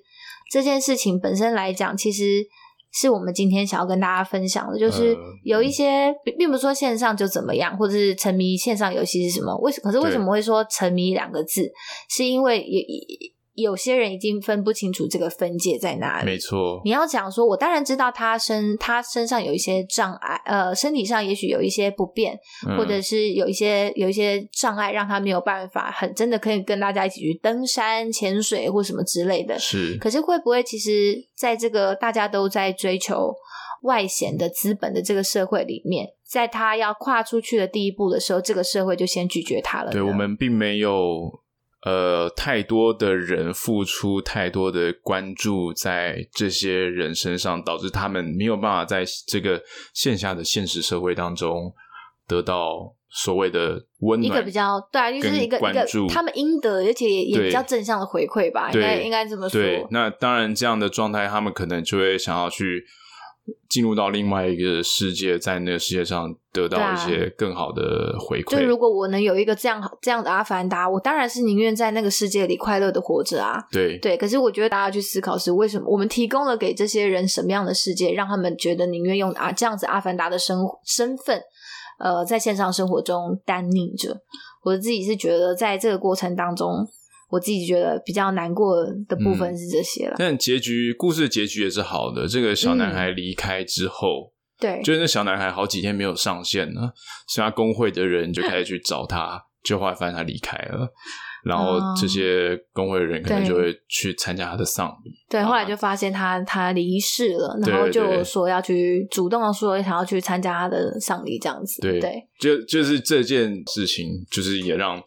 这件事情本身来讲，其实是我们今天想要跟大家分享的，就是有一些、呃、并不是说线上就怎么样，或者是沉迷线上游戏是什么？为什可是为什么会说沉迷两个字？是因为也也。有些人已经分不清楚这个分界在哪里。没错，你要讲说，我当然知道他身他身上有一些障碍，呃，身体上也许有一些不便，嗯，或者是有一些有一些障碍，让他没有办法很真的可以跟大家一起去登山、潜水或什么之类的。是，可是会不会其实在这个大家都在追求外显的资本的这个社会里面，在他要跨出去的第一步的时候，这个社会就先拒绝他了。对，我们并没有。呃，太多的人付出太多的关注在这些人身上，导致他们没有办法在这个线下的现实社会当中得到所谓的温暖。一个比较对啊，就是一个一个他们应得，而且也比较正向的回馈吧，应该应该这么说。对，那当然这样的状态，他们可能就会想要去。进入到另外一个世界，在那个世界上得到一些更好的回馈。就如果我能有一个这样这样的阿凡达，我当然是宁愿在那个世界里快乐的活着啊。对对，可是我觉得大家去思考是为什么我们提供了给这些人什么样的世界，让他们觉得宁愿用啊这样子阿凡达的身身份，呃，在线上生活中单宁着。我自己是觉得在这个过程当中。我自己觉得比较难过的部分是这些了，嗯，但结局故事的结局也是好的。这个小男孩离开之后，嗯、对，就是那小男孩好几天没有上线了，所以他工会的人就开始去 找他，就后来发现他离开了，然后这些工会的人可能就会去参加他的丧礼。对，后来就发现他他离世了，然后就说要去主动的说想要去参加他的丧礼这样子。对，对，就就是这件事情，就是也让。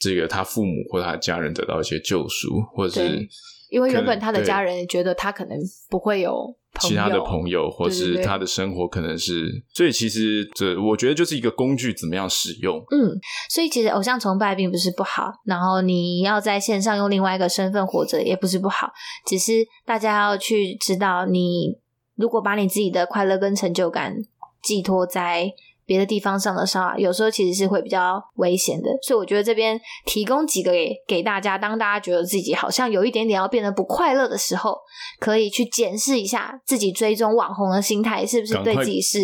这个他父母或他的家人得到一些救赎，或者是因为原本他的家人觉得他可能不会有其他的朋友，或是他的生活可能是，对对对，所以其实这我觉得就是一个工具，怎么样使用？嗯，所以其实偶像崇拜并不是不好，然后你要在线上用另外一个身份活着也不是不好，只是大家要去知道，你如果把你自己的快乐跟成就感寄托在。别的地方上的时候，有时候其实是会比较危险的，所以我觉得这边提供几个给给大家，当大家觉得自己好像有一点点要变得不快乐的时候，可以去检视一下自己追踪网红的心态是不是对自己是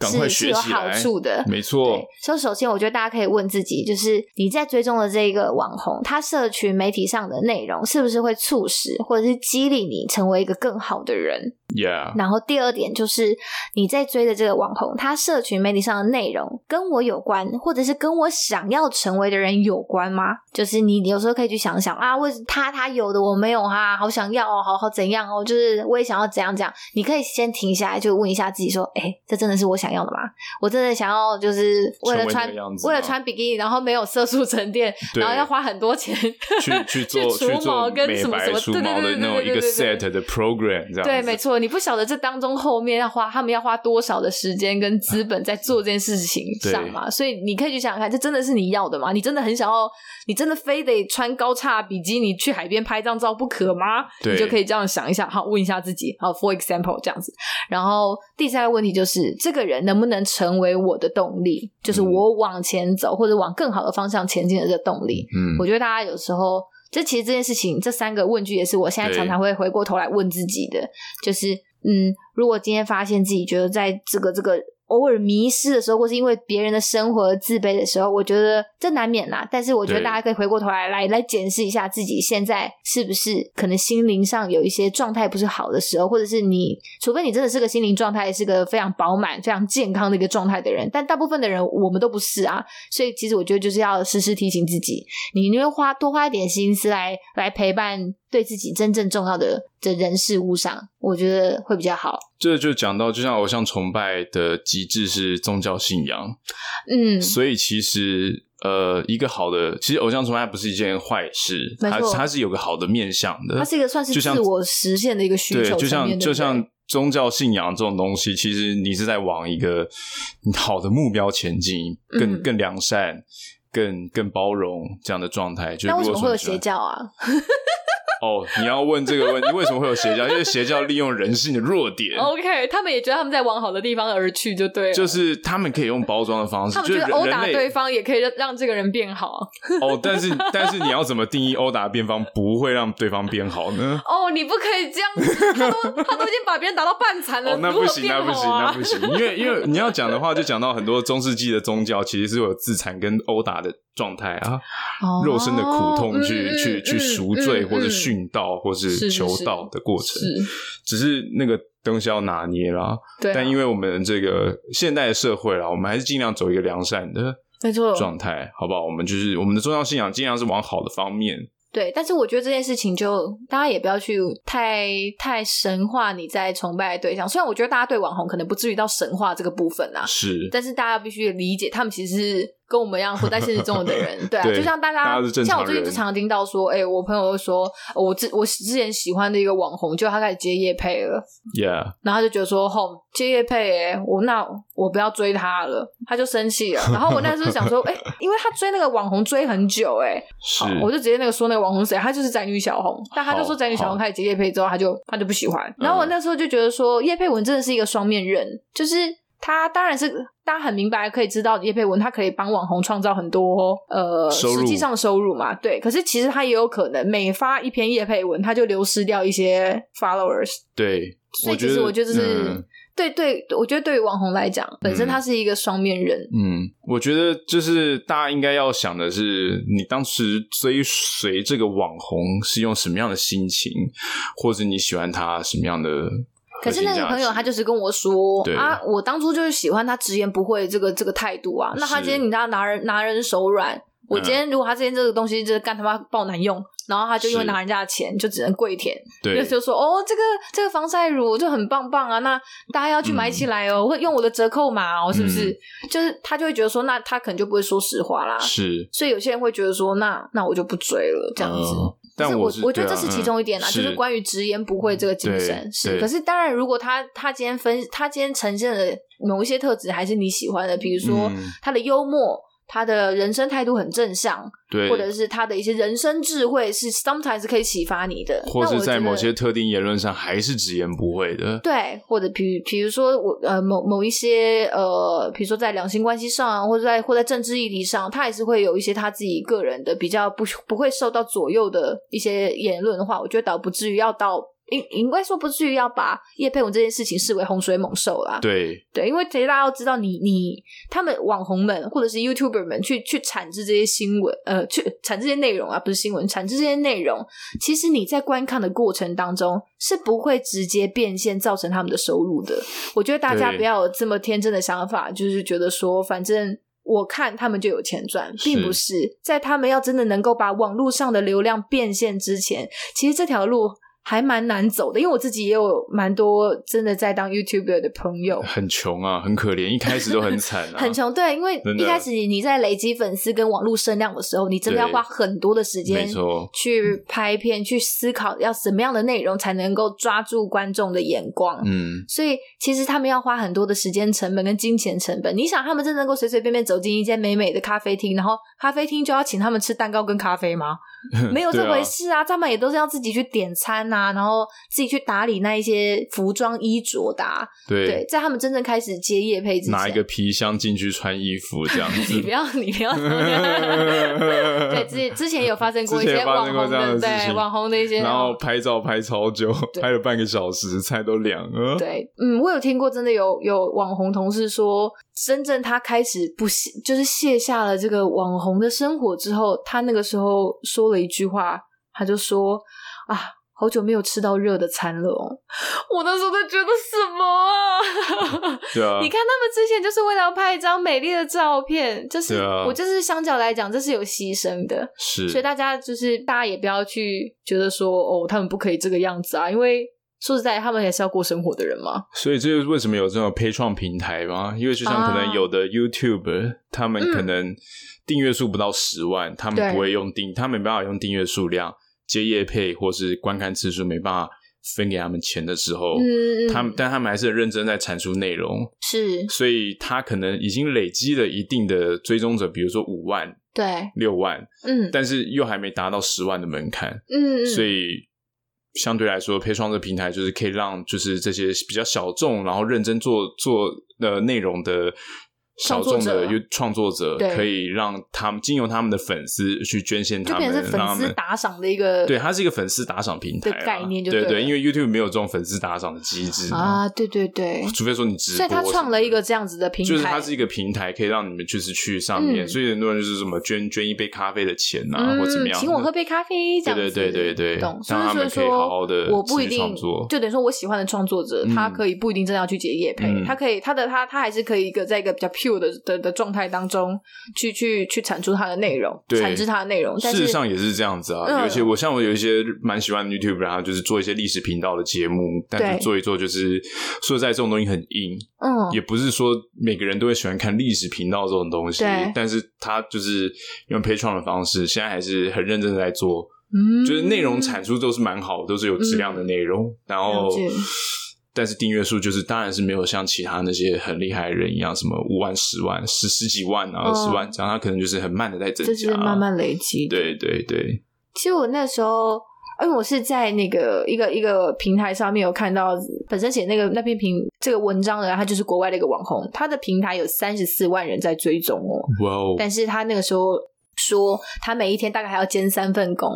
是是有好处的。没错，所以首先我觉得大家可以问自己，就是你在追踪的这个网红，他社群媒体上的内容是不是会促使或者是激励你成为一个更好的人 Yeah。然后第二点就是你在追的这个网红，他社群媒体上的内容跟我有关，或者是跟我想要成为的人有关吗？就是你有时候可以去想想啊，为他他有的我没有哈、啊，好想要哦，好好怎样哦，就是我也想要怎样怎样。你可以先停下来，就问一下自己说，哎，这真的是我想要的吗？我真的想要就是为了穿为,了穿比基尼，然后没有色素沉淀，然后要花很多钱去去做 去除毛跟什么什么对对对对对对一个 set 的 program 这样对，没错你。不晓得这当中后面要花他们要花多少的时间跟资本在做这件事情上嘛？所以你可以去想想看，这真的是你要的吗？你真的很想要，你真的非得穿高叉比基尼去海边拍张照不可吗？你就可以这样想一下，好，问一下自己，好，for example 这样子。然后第三个问题就是，这个人能不能成为我的动力？就是我往前走或者往更好的方向前进的这个动力。嗯，我觉得大家有时候。这其实这件事情，这三个问句也是我现在常常会回过头来问自己的，就是嗯，如果今天发现自己觉得在这个这个。偶尔迷失的时候，或是因为别人的生活而自卑的时候，我觉得这难免啦。但是我觉得大家可以回过头来来来检视一下自己现在是不是可能心灵上有一些状态不是好的时候，或者是你，除非你真的是个心灵状态是个非常饱满、非常健康的一个状态的人，但大部分的人我们都不是啊。所以其实我觉得就是要时时提醒自己，你因为花多花一点心思来来陪伴。对自己真正重要的的人事物上，我觉得会比较好。这就讲到，就像偶像崇拜的极致是宗教信仰，嗯，所以其实呃，一个好的，其实偶像崇拜不是一件坏事，它它是有个好的面向的，它是一个算是自我实现的一个需求。对，就像就像宗教信仰这种东西，其实你是在往一个好的目标前进，更、嗯、更良善、更更包容这样的状态。就那为什么会有邪教啊？哦，你要问这个问题，为什么会有邪教？因为邪教利用人性的弱点。OK，他们也觉得他们在往好的地方而去，就对了。就是他们可以用包装的方式，他们觉得殴打对方也可以让让这个人变好。哦，但是但是你要怎么定义殴打辩方不会让对方变好呢？哦，你不可以这样子，他都他都已经把别人打到半残了，哦，那不行，那不行，那不行，因为因为你要讲的话，就讲到很多中世纪的宗教其实是有自残跟殴打的。状态啊，肉身的苦痛去、哦、去、嗯、去赎罪，或者殉道，或是求道的过程，是是是，只是那个东西要拿捏啦。对、啊，但因为我们这个现代的社会啦，我们还是尽量走一个良善的没错状态，好不好？我们就是我们的宗教信仰，尽量是往好的方面。对，但是我觉得这件事情就大家也不要去太太神化你在崇拜的对象。虽然我觉得大家对网红可能不至于到神话这个部分啊，是，但是大家必须理解，他们其实是。跟我们一样活在现实中的人，对啊，对就像大家，大家像我最近就常常听到说，哎、欸，我朋友会说，我之我之前喜欢的一个网红，就他开始接夜配了，Yeah，然后他就觉得说，吼，接夜配、欸，哎，我那我不要追他了，他就生气了。然后我那时候想说，哎、欸，因为他追那个网红追很久、欸，哎，是，我就直接那个说那个网红谁，他就是宅女小红，但他就说宅女小红开始接夜配之后，他就他就不喜欢。然后我那时候就觉得说，叶配文真的是一个双面刃，就是。他当然是大家很明白，可以知道叶佩文他可以帮网红创造很多呃实际上的收入嘛，对。可是其实他也有可能每发一篇叶佩文，他就流失掉一些 followers。对，所以其实我觉得这是、嗯、对对，我觉得对于网红来讲，本身他是一个双面人。嗯，我觉得就是大家应该要想的是，你当时追随这个网红是用什么样的心情，或者你喜欢他什么样的。可是那个朋友他就是跟我说啊，我当初就是喜欢他直言不讳这个这个态度啊。那他今天你知道拿人拿人手软，我今天如果他今天这个东西就是干他妈爆难用，然后他就因为拿人家的钱就只能跪舔，对，就说哦这个这个防晒乳就很棒棒啊，那大家要去买起来哦，我会用我的折扣码哦，是不是？就是他就会觉得说，那他可能就不会说实话啦。是，所以有些人会觉得说，那那我就不追了这样子。但是我是我觉得这是其中一点啦，嗯、就是关于直言不讳这个精神是。可是当然，如果他他今天分他今天呈现的某一些特质还是你喜欢的，比如说他的幽默。他的人生态度很正向，对，或者是他的一些人生智慧是 sometimes 可以启发你的，或者在某些特定言论上还是直言不讳的，对，或者比比如说我呃某某一些呃，比如说在两性关系上啊，或者在或在政治议题上，他还是会有一些他自己个人的比较不不会受到左右的一些言论的话，我觉得倒不至于要到。应应该说不至于要把叶佩文这件事情视为洪水猛兽啦。对对，因为其实大家要知道你，你你他们网红们或者是 YouTuber 们去去产制这些新闻，呃，去产这些内容啊，不是新闻，产制这些内容，其实你在观看的过程当中是不会直接变现造成他们的收入的。我觉得大家不要有这么天真的想法，就是觉得说，反正我看他们就有钱赚，并不是在他们要真的能够把网络上的流量变现之前，其实这条路。还蛮难走的，因为我自己也有蛮多真的在当 YouTuber 的朋友，很穷啊，很可怜，一开始都很惨啊，很穷。对，因为一开始你在累积粉丝跟网络声量的时候，你真的要花很多的时间，没错，去拍片，去思考要什么样的内容才能够抓住观众的眼光。嗯，所以其实他们要花很多的时间成本跟金钱成本。你想，他们真的能够随随便便走进一间美美的咖啡厅，然后咖啡厅就要请他们吃蛋糕跟咖啡吗？没有这回事啊，啊他们也都是要自己去点餐啊，然后自己去打理那一些服装衣着的、啊。对，对，在他们真正开始接业配之前，拿一个皮箱进去穿衣服这样子。你不要，你不要。对，之之前有发生过一些网红的，对网红的一些，然后拍照拍超久，拍了半个小时，菜都凉了。对，嗯，我有听过，真的有有网红同事说，真正他开始不卸，就是卸下了这个网红的生活之后，他那个时候说了一句话，他就说啊，好久没有吃到热的餐了哦。我那时候都觉得什么啊？对啊，你看他们之前就是为了要拍一张美丽的照片，就是、啊、我就是相较来讲，这是有牺牲的。是，所以大家就是大家也不要去觉得说哦，他们不可以这个样子啊，因为。说实在，他们也是要过生活的人嘛。所以这就是为什么有这种 Patreon 平台嘛？因为就像可能有的 YouTuber，、啊、他们可能订阅数不到十万、嗯，他们不会用订，他们没办法用订阅数量接业配，或是观看次数没办法分给他们钱的时候，嗯，他们但他们还是很认真在产出内容，是，所以他可能已经累积了一定的追踪者，比如说五万，对，六万，嗯，但是又还没达到十万的门槛，嗯，所以。相对来说配创这个平台就是可以让就是这些比较小众，然后认真做做呃内容的。小众的创作者可以让他们经由他们的粉丝去捐献他们，就变成是粉丝打赏的一个，对，它是一个粉丝打赏平台的概念就对，对对，因为 YouTube 没有这种粉丝打赏的机制啊，对对对，除非说你直播，所以他创了一个这样子的平台，就是它是一个平台，可以让你们就是去上面，嗯、所以很多人就是什么捐捐一杯咖啡的钱啊，嗯、或怎么样，请我喝杯咖啡，这样子，对对对对对，懂，让他们可以好好的，我不一定，就等于说我喜欢的创作者，他可以不一定真的要去接业配，嗯、他可以他的他他还是可以一个在一个比较 pure 的的的状。态当中去去去产出它的内容，产出它的内容。但事实上也是这样子啊。嗯、有些我像我有一些蛮喜欢的 YouTuber，然后就是做一些历史频道的节目，但是做一做就是说实在这种东西很硬。嗯，也不是说每个人都会喜欢看历史频道这种东西。对，但是他就是用 Patreon 的方式，现在还是很认真的在做。嗯，就是内容产出都是蛮好，都是有质量的内容。嗯、然后。但是订阅数就是，当然是没有像其他那些很厉害的人一样，什么五万、十万、十十几万啊、二十万这样，他可能就是很慢的在增加，就是慢慢累积。对对对。其实我那时候，因为我是在那个一个一个平台上面有看到，本身写那个那篇评这个文章的，他就是国外的一个网红，他的平台有三十四万人在追踪哦。哇哦！但是他那个时候说，他每一天大概还要兼三份工，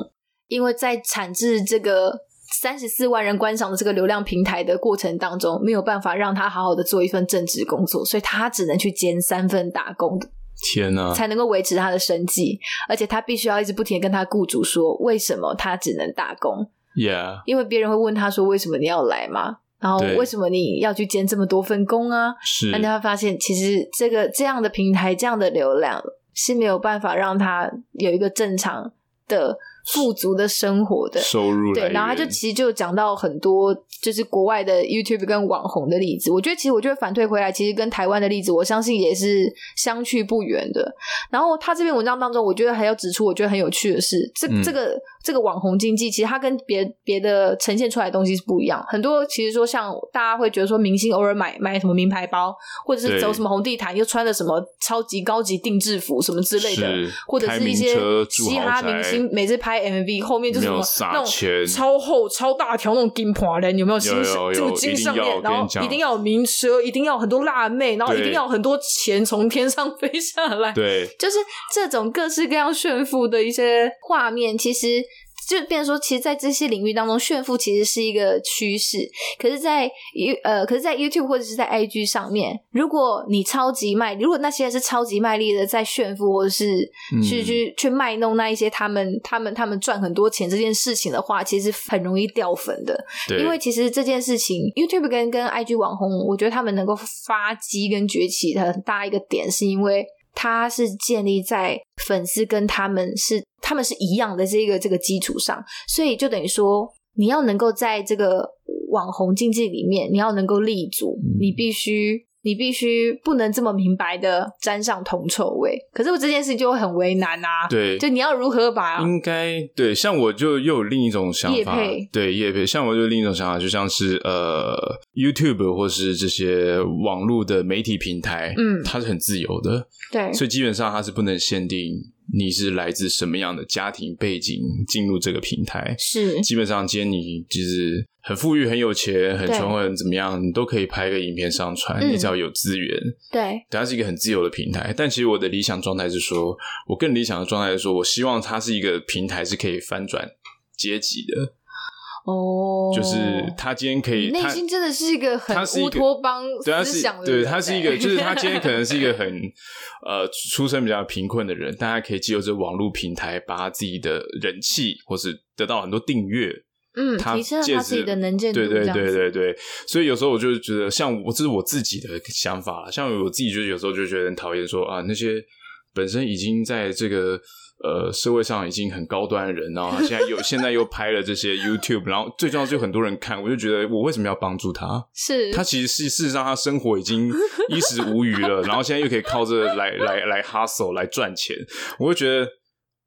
因为在产制这个。三十四万人观赏的这个流量平台的过程当中，没有办法让他好好的做一份正职工作，所以他只能去兼三份打工。天哪！才能够维持他的生计，而且他必须要一直不停的跟他雇主说，为什么他只能打工？Yeah，因为别人会问他说，为什么你要来嘛？然后为什么你要去兼这么多份工啊？是，那你会发现其实这个这样的平台，这样的流量是没有办法让他有一个正常的。富足的生活的收入，对，然后他就其实就讲到很多就是国外的 YouTube 跟网红的例子。我觉得其实我觉得反推回来，其实跟台湾的例子，我相信也是相去不远的。然后他这篇文章当中，我觉得还要指出，我觉得很有趣的是，这、嗯、这个这个网红经济，其实它跟别别的呈现出来的东西是不一样。很多其实说像大家会觉得说，明星偶尔买买什么名牌包，或者是走什么红地毯，又穿的什么超级高级定制服什么之类的，或者是一些嘻哈明星每次拍。MV 后面就是什么那种超厚超大条那种金盘人，有没有？有有有这个金项链，然后一定要有名车，一定要很多辣妹，然后一定要很多钱从天上飞下来。对，就是这种各式各样炫富的一些画面，其实。就变成说，其实，在这些领域当中，炫富其实是一个趋势。可是在，在呃，可是，在 YouTube 或者是在 IG 上面，如果你超级卖，如果那些人是超级卖力的在炫富，或者是去去去卖弄那一些他们他们他们赚很多钱这件事情的话，其实很容易掉粉的。对。因为其实这件事情，YouTube 跟跟 IG 网红，我觉得他们能够发迹跟崛起的很大一个点，是因为。它是建立在粉丝跟他们是他们是一样的这个这个基础上，所以就等于说，你要能够在这个网红经济里面，你要能够立足，嗯、你必须。你必须不能这么明白的沾上铜臭味，可是我这件事情就会很为难啊。对，就你要如何把应该对，像我就又有另一种想法，对叶配，像我就另一种想法，就像是呃，YouTube 或是这些网络的媒体平台，嗯，它是很自由的，对，所以基本上它是不能限定你是来自什么样的家庭背景进入这个平台，是基本上今天你就是。很富裕、很有钱、很穷、很怎么样，你都可以拍个影片上传。嗯、你只要有资源，对，它是一个很自由的平台。但其实我的理想状态是说，我更理想的状态是说，我希望它是一个平台，是可以翻转阶级的。哦，就是他今天可以，内心真的是一个很乌托邦思想的对，他是一个，就是他今天可能是一个 很呃出身比较贫困的人，大家可以借由这网络平台，把他自己的人气，或是得到很多订阅。嗯，提升了他自己的能见度，对对对对对，所以有时候我就觉得，像我这是我自己的想法，像我自己就有时候就觉得很讨厌说啊，那些本身已经在这个呃社会上已经很高端的人，然后他现在又 现在又拍了这些 YouTube，然后最重要就很多人看，我就觉得我为什么要帮助他？是他其实是事实上他生活已经衣食无余了，然后现在又可以靠着来来来 hustle 来赚钱，我会觉得。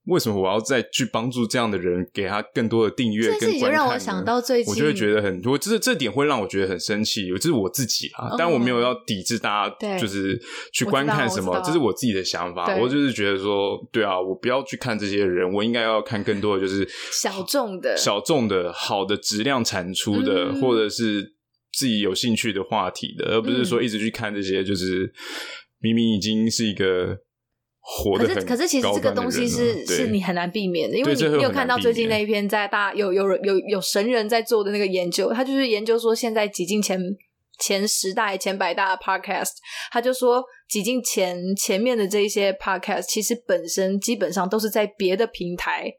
为什么我要再去帮助这样的人，给他更多的订阅跟观看？让我想到最近，我就会觉得很，我这这点会让我觉得很生气。这是我自己啊，嗯、但我没有要抵制大家，就是去观看什么，这是我自己的想法。我就是觉得说，对啊，我不要去看这些人，我应该要看更多的就是小众的、小众的好的质量产出的，嗯、或者是自己有兴趣的话题的，而不是说一直去看这些，就是明明已经是一个。活可是，可是其实这个东西是是你很难避免的，因为你你有看到最近那一篇在大有有有有神人在做的那个研究，他就是研究说现在挤进前前十大、前百大的 podcast，他就说挤进前前面的这一些 podcast，其实本身基本上都是在别的平台。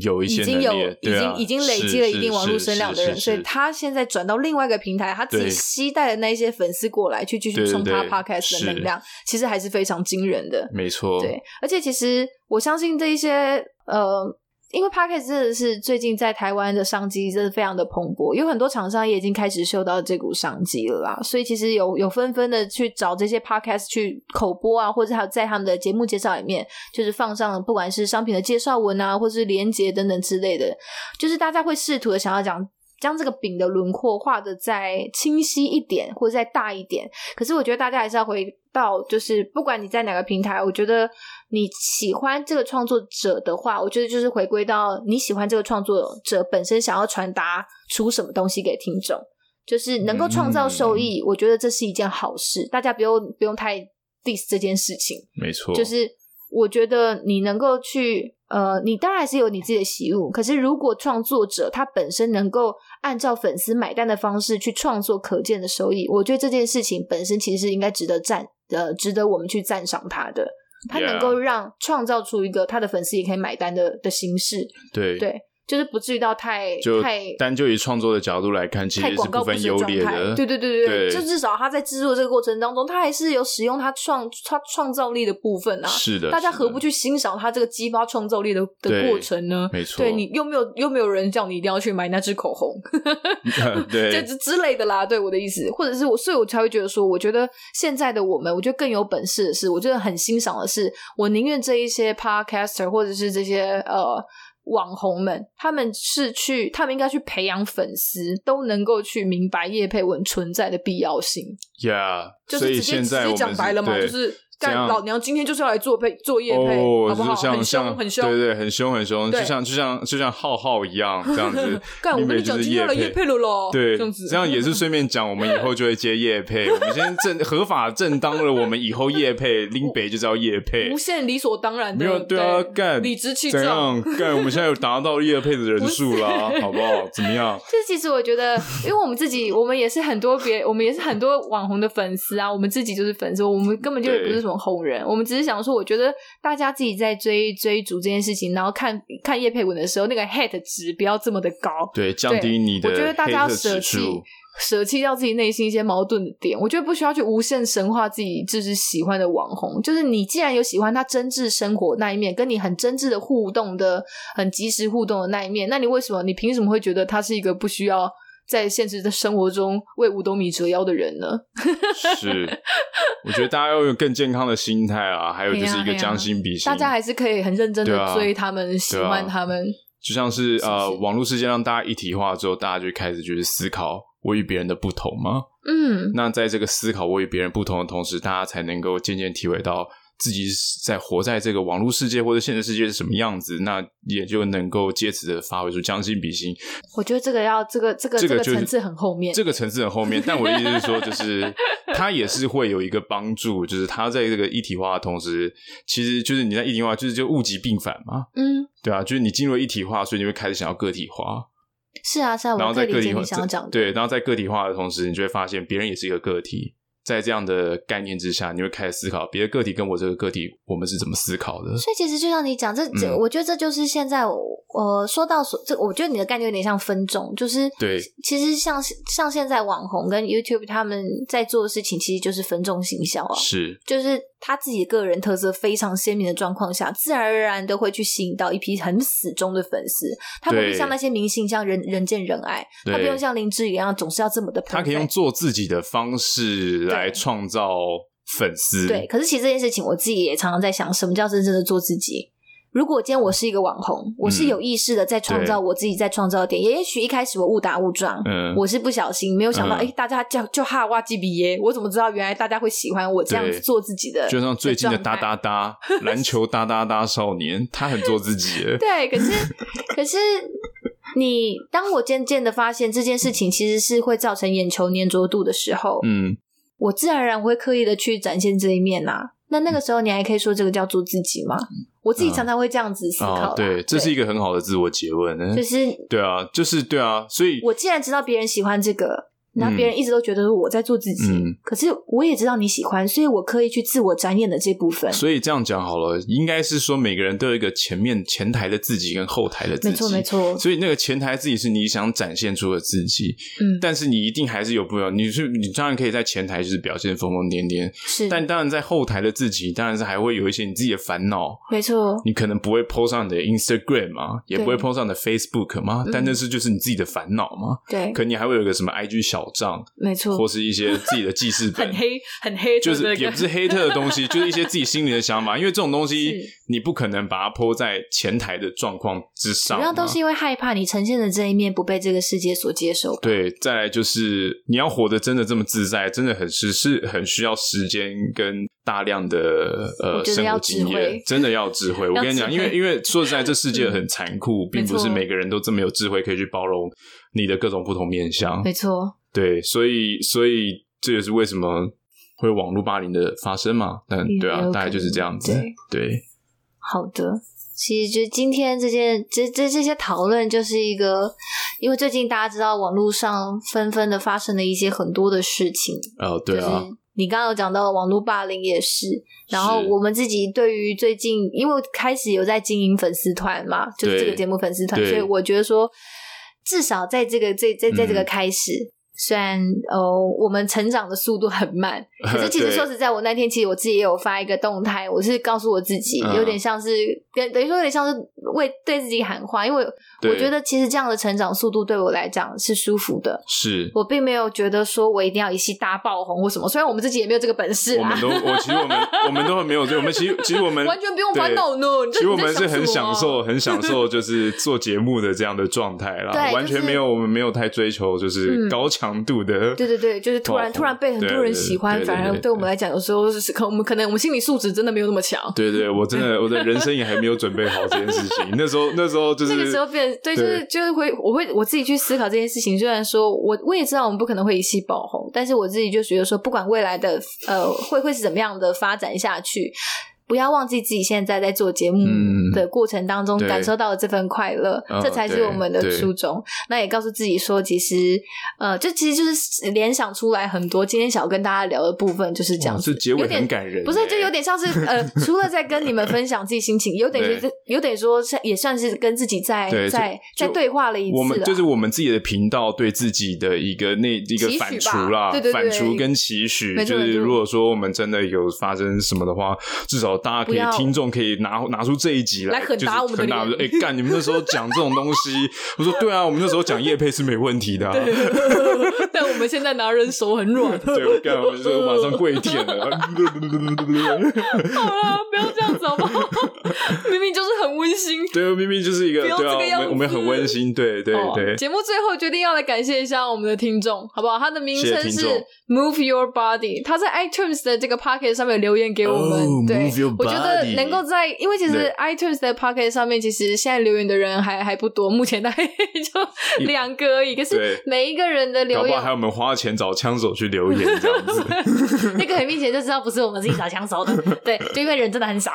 有一些已经有已经已经累积了一定网络声量的人，所以他现在转到另外一个平台，他自己携带的那一些粉丝过来去继续冲他 podcast 的能量，其实还是非常惊人的。没错，对，而且其实我相信这一些呃。因为 Podcast 真的是最近在台湾的商机真的非常的蓬勃，有很多厂商也已经开始嗅到这股商机了啦，所以其实有有纷纷的去找这些 Podcast 去口播啊，或者还有在他们的节目介绍里面，就是放上了不管是商品的介绍文啊，或是连结等等之类的，就是大家会试图的想要讲。将这个饼的轮廓画得再清晰一点，或者再大一点。可是我觉得大家还是要回到，就是不管你在哪个平台，我觉得你喜欢这个创作者的话，我觉得就是回归到你喜欢这个创作者本身想要传达出什么东西给听众，就是能够创造收益。嗯、我觉得这是一件好事，大家不用不用太 diss 这件事情。没错，就是我觉得你能够去。呃，你当然是有你自己的喜恶，可是如果创作者他本身能够按照粉丝买单的方式去创作可见的收益，我觉得这件事情本身其实是应该值得赞，呃，值得我们去赞赏他的。他能够让创造出一个他的粉丝也可以买单的的形式，对对。就是不至于到太就太，单就以创作的角度来看，其实是不分优劣的。对对对对对，就至少他在制作这个过程当中，他还是有使用他创他创造力的部分啊。是的，大家何不去欣赏他这个激发创造力的的过程呢？没错，对你又没有又没有人叫你一定要去买那支口红，对，这之类的啦。对我的意思，或者是我，所以我才会觉得说，我觉得现在的我们，我觉得更有本事的是，我觉得很欣赏的是，我宁愿这一些 podcaster 或者是这些呃。网红们，他们是去，他们应该去培养粉丝，都能够去明白叶佩文存在的必要性。Yeah，就是直接直接讲白了嘛，就是。干老娘今天就是要来做配做业配，好不好？很凶很凶，对对，很凶很凶，就像就像就像浩浩一样这样子。干，我跟你讲，今天要来业配了咯。对，这样子，这样也是顺便讲，我们以后就会接业配。我们先正合法正当了，我们以后业配林北就是要业配，无限理所当然的。没有对啊，干理直气壮。怎样干？我们现在有达到业配的人数啦，好不好？怎么样？就是其实我觉得，因为我们自己，我们也是很多别，我们也是很多网红的粉丝啊。我们自己就是粉丝，我们根本就不是什么红人，我们只是想说，我觉得大家自己在追追逐这件事情，然后看看叶佩文的时候，那个 hate 值不要这么的高，对，降低你的。我觉得大家要舍弃。舍弃掉自己内心一些矛盾的点，我觉得不需要去无限神化自己就是喜欢的网红。就是你既然有喜欢他真挚生活那一面，跟你很真挚的互动的、很及时互动的那一面，那你为什么你凭什么会觉得他是一个不需要在现实的生活中为五斗米折腰的人呢？是，我觉得大家要有更健康的心态啊，还有就是一个将心比心，大家还是可以很认真的追他们，啊、喜欢他们。就像是呃，网络世界让大家一体化之后，大家就开始就是思考。我与别人的不同吗？嗯，那在这个思考我与别人不同的同时，大家才能够渐渐体会到自己在活在这个网络世界或者现实世界是什么样子，那也就能够借此的发挥出将心比心。我觉得这个要这个这个这个层次很后面，这个层次很后面。但我的意思是说，就是 它也是会有一个帮助，就是它在这个一体化的同时，其实就是你在一体化，就是就物极必反嘛。嗯，对啊，就是你进入一体化，所以你会开始想要个体化。是啊，是啊，然后在个体化，讲对，然后在个体化的同时，你就会发现别人也是一个个体。在这样的概念之下，你会开始思考别的个体跟我这个个体，我们是怎么思考的。所以其实就像你讲，这这，我觉得这就是现在我，呃、说到所这，我觉得你的概念有点像分众，就是对，其实像像现在网红跟 YouTube 他们在做的事情，其实就是分众行销啊，是，就是他自己个人特色非常鲜明的状况下，自然而然的会去吸引到一批很死忠的粉丝。他不会像那些明星，像人人见人爱，他不用像林志颖一样总是要这么的，他可以用做自己的方式来。来创造粉丝，对。可是其实这件事情，我自己也常常在想，什么叫真正的做自己？如果今天我是一个网红，我是有意识的在创造我自己在创造的点。也许一开始我误打误撞，嗯，我是不小心没有想到，哎、嗯欸，大家叫就哈哇基比耶，我怎么知道原来大家会喜欢我这样子做自己的？就像最近的哒哒哒 篮球哒哒哒少年，他很做自己。对，可是可是你当我渐渐的发现这件事情其实是会造成眼球粘着度的时候，嗯。我自然而然会刻意的去展现这一面呐、啊。那那个时候，你还可以说这个叫做自己吗？我自己常常会这样子思考。对，这是一个很好的自我诘问。就是对啊，就是对啊。所以，我既然知道别人喜欢这个。那别人一直都觉得我在做自己，嗯，可是我也知道你喜欢，所以我刻意去自我展演的这部分。所以这样讲好了，应该是说每个人都有一个前面前台的自己跟后台的自己，没错没错。所以那个前台自己是你想展现出的自己，嗯，但是你一定还是有不了。你是你当然可以在前台就是表现疯疯癫癫，是，但当然在后台的自己，当然是还会有一些你自己的烦恼，没错。你可能不会 post 上你的 Instagram 嘛，也不会 post 上你的 Facebook 嘛，但那是就是你自己的烦恼嘛，对。可你还会有一个什么 IG 小账，没错。或是一些自己的记事 本，很黑，很黑，就是也不是黑特的东西，就是一些自己心里的想法。因为这种东西，你不可能把它泼在前台的状况之上。主要都是因为害怕你呈现的这一面不被这个世界所接受。对，再来就是你要活得真的这么自在，真的很是是很需要时间跟大量的呃生活经验，真的要智慧。我跟你讲，因为因为说实在，这世界很残酷，并不是每个人都这么有智慧可以去包容你的各种不同面相。没错。对，所以所以这也是为什么会有网络霸凌的发生嘛？但对啊，大概就是这样子。对，对好的。其实就今天这件这这这些讨论，就是一个，因为最近大家知道网络上纷纷的发生了一些很多的事情。哦，对啊。就是你刚刚有讲到网络霸凌也是，然后我们自己对于最近，因为开始有在经营粉丝团嘛，就是这个节目粉丝团，所以我觉得说，至少在这个最在在这个开始。嗯虽然呃，我们成长的速度很慢，可是其实说实在，我那天其实我自己也有发一个动态，我是告诉我自己，有点像是跟等于说有点像是为对自己喊话，因为我觉得其实这样的成长速度对我来讲是舒服的。是我并没有觉得说我一定要一夕大爆红或什么，虽然我们自己也没有这个本事。我们都我其实我们 我们都很没有，我们其实其实我们完全不用烦恼呢。其实我们 是很享受很享受就是做节目的这样的状态啦，完全没有我们没有太追求就是高强度的。对对对，就是突然突然被很多人喜欢，反而对我们来讲，有时候是可我们可能我们心理素质真的没有那么强。对对，我真的我的人生也还没有准备好这件事情。那时候那时候就是那个时候变对，就是就是会我会我自己去思考这件事情。虽然说我我也知道我们不可能会一夕爆红，但是我自己就觉得说，不管未来的呃会会是怎么样的发展下去。不要忘记自己现在在做节目的过程当中感受到的这份快乐，嗯、这才是我们的初衷。那也告诉自己说，其实呃，就其实就是联想出来很多今天想要跟大家聊的部分，就是这样子。这结尾很感人，不是就有点像是呃，除了在跟你们分享自己心情，有点是有点说也算是跟自己在在在对话了一次。我们就是我们自己的频道对自己的一个那一个反刍啦，对对对，反刍跟期许，就是如果说我们真的有发生什么的话，至少大家可以听众可以拿拿出这一集来，来很打我们的脸。哎，干！你们那时候讲这种东西，我说对啊，我们那时候讲叶配是没问题的。但我们现在拿人手很软。对，我干，我们就马上跪舔了。好了，不要这样子好不好？明明就是很温馨。对，明明就是一个对啊，我们我们很温馨。对对对。节目最后决定要来感谢一下我们的听众，好不好？他的名称是 Move Your Body，他在 iTunes 的这个 Podcast 上面留言给我们。对，我觉得能够在，因为其实 iTunes 的 Podcast 上面其实现在留言的人还还不多，目前大概就两个而已。可是每一个人的留言，搞不好还有我们花钱找枪手去留言这样子，那个很明显就知道不是我们自己找枪手的。对，就因为人真的很少，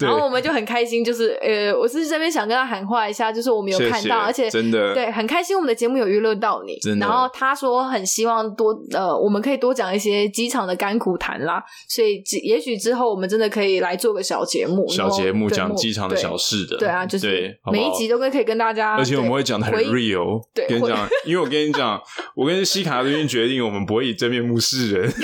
然后我们就很开心，就是呃，我是这边想跟他喊话一下，就是我们有看到，而且真的对很开心，我们的节目有娱乐到你。然后他说很希望多呃，我们可以多讲一些机场的甘苦谈啦，所以也许之后我们真的可以来做个小节目，小节目讲机场的小事的。对啊，就是每一集都可以跟大家，而且我们会讲的很 real。对，跟你讲，因为我跟你讲，我跟西卡最近决定，我们不会以真面目示人。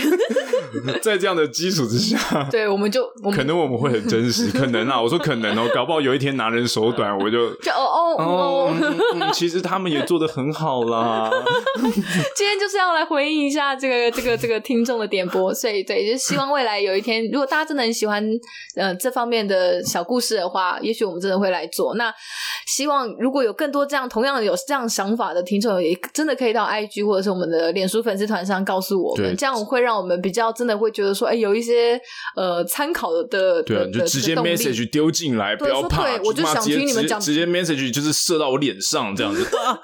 在这样的基础之下，对，我们就可能我们会很真实，可能啊，我说可能哦，搞不好有一天拿人手短，我就就哦哦哦，其实他们也做的很好啦。今天就是要来回应一下这个这个这个听众的点播，所以对，就希望未来有一天，如果大家真的很喜欢呃这方面的小故事的话，也许我们真的会来做。那希望如果有更多这样同样有这样想法的听众，也真的可以到 IG 或者是我们的脸书粉丝团上告诉我们，这样会让我们比较真的会觉得说，哎，有一些呃参考的，对啊，你就直接 message 丢进来，不要怕，对，我就想听你们讲，直接 message 就是射到我脸上这样子。啊，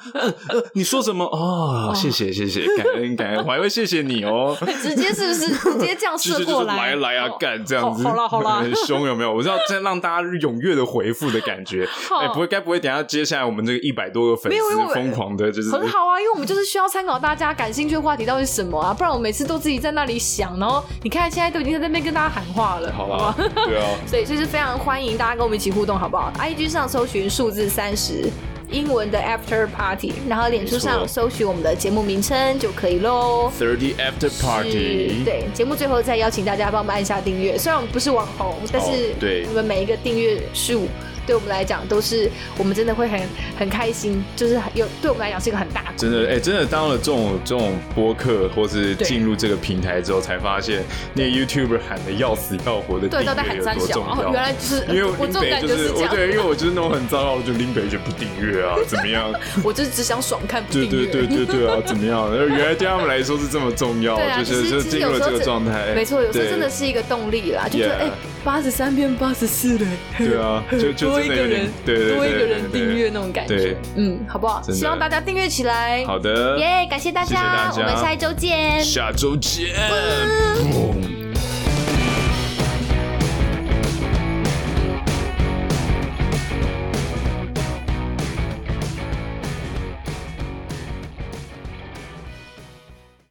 你说什么？哦？谢谢谢谢，感恩感恩，我还会谢谢你哦。直接是不是？直接这样射过来？来来啊，干这样子，好啦好啦，很 凶有没有？我知道在让大家踊跃的回复的感觉，哎，不会该不会等下接下来我们这个一百多个粉丝疯狂的，就是很好啊，因为我们就是需要参考大家感兴趣的话题到底是什么啊，不然我每次都自己在那里想，然后你看现在都已经在那边跟大家喊话了，好吧？对啊，所以就是非常欢迎大家跟我们一起互动，好不好？IG 上搜寻数字三十。英文的 After Party，然后脸书上搜寻我们的节目名称就可以喽。Thirty After Party，对，节目最后再邀请大家帮我们按下订阅。虽然我们不是网红，但是对你们每一个订阅数。对我们来讲，都是我们真的会很很开心，就是有对我们来讲是一个很大的。真的，哎、欸，真的当了这种这种播客，或是进入这个平台之后，才发现那 YouTuber 喊的要死要活的订阅有多重要。原来就是因为我这种感觉是这样。对，因为我就是那种很糟糕的，就林北就不订阅啊，怎么样？我就是只想爽看不订阅。对对对对对啊，怎么样？原来对他们来说是这么重要，啊、就是就进入了这个状态。没错，有时候真的是一个动力啦，就觉得哎。欸八十三变八十四了，对啊，就就多一个人，对对对，多一个人订阅那种感觉，嗯，好不好？希望大家订阅起来。好的，耶，感谢大家，我们下一周见，下周见。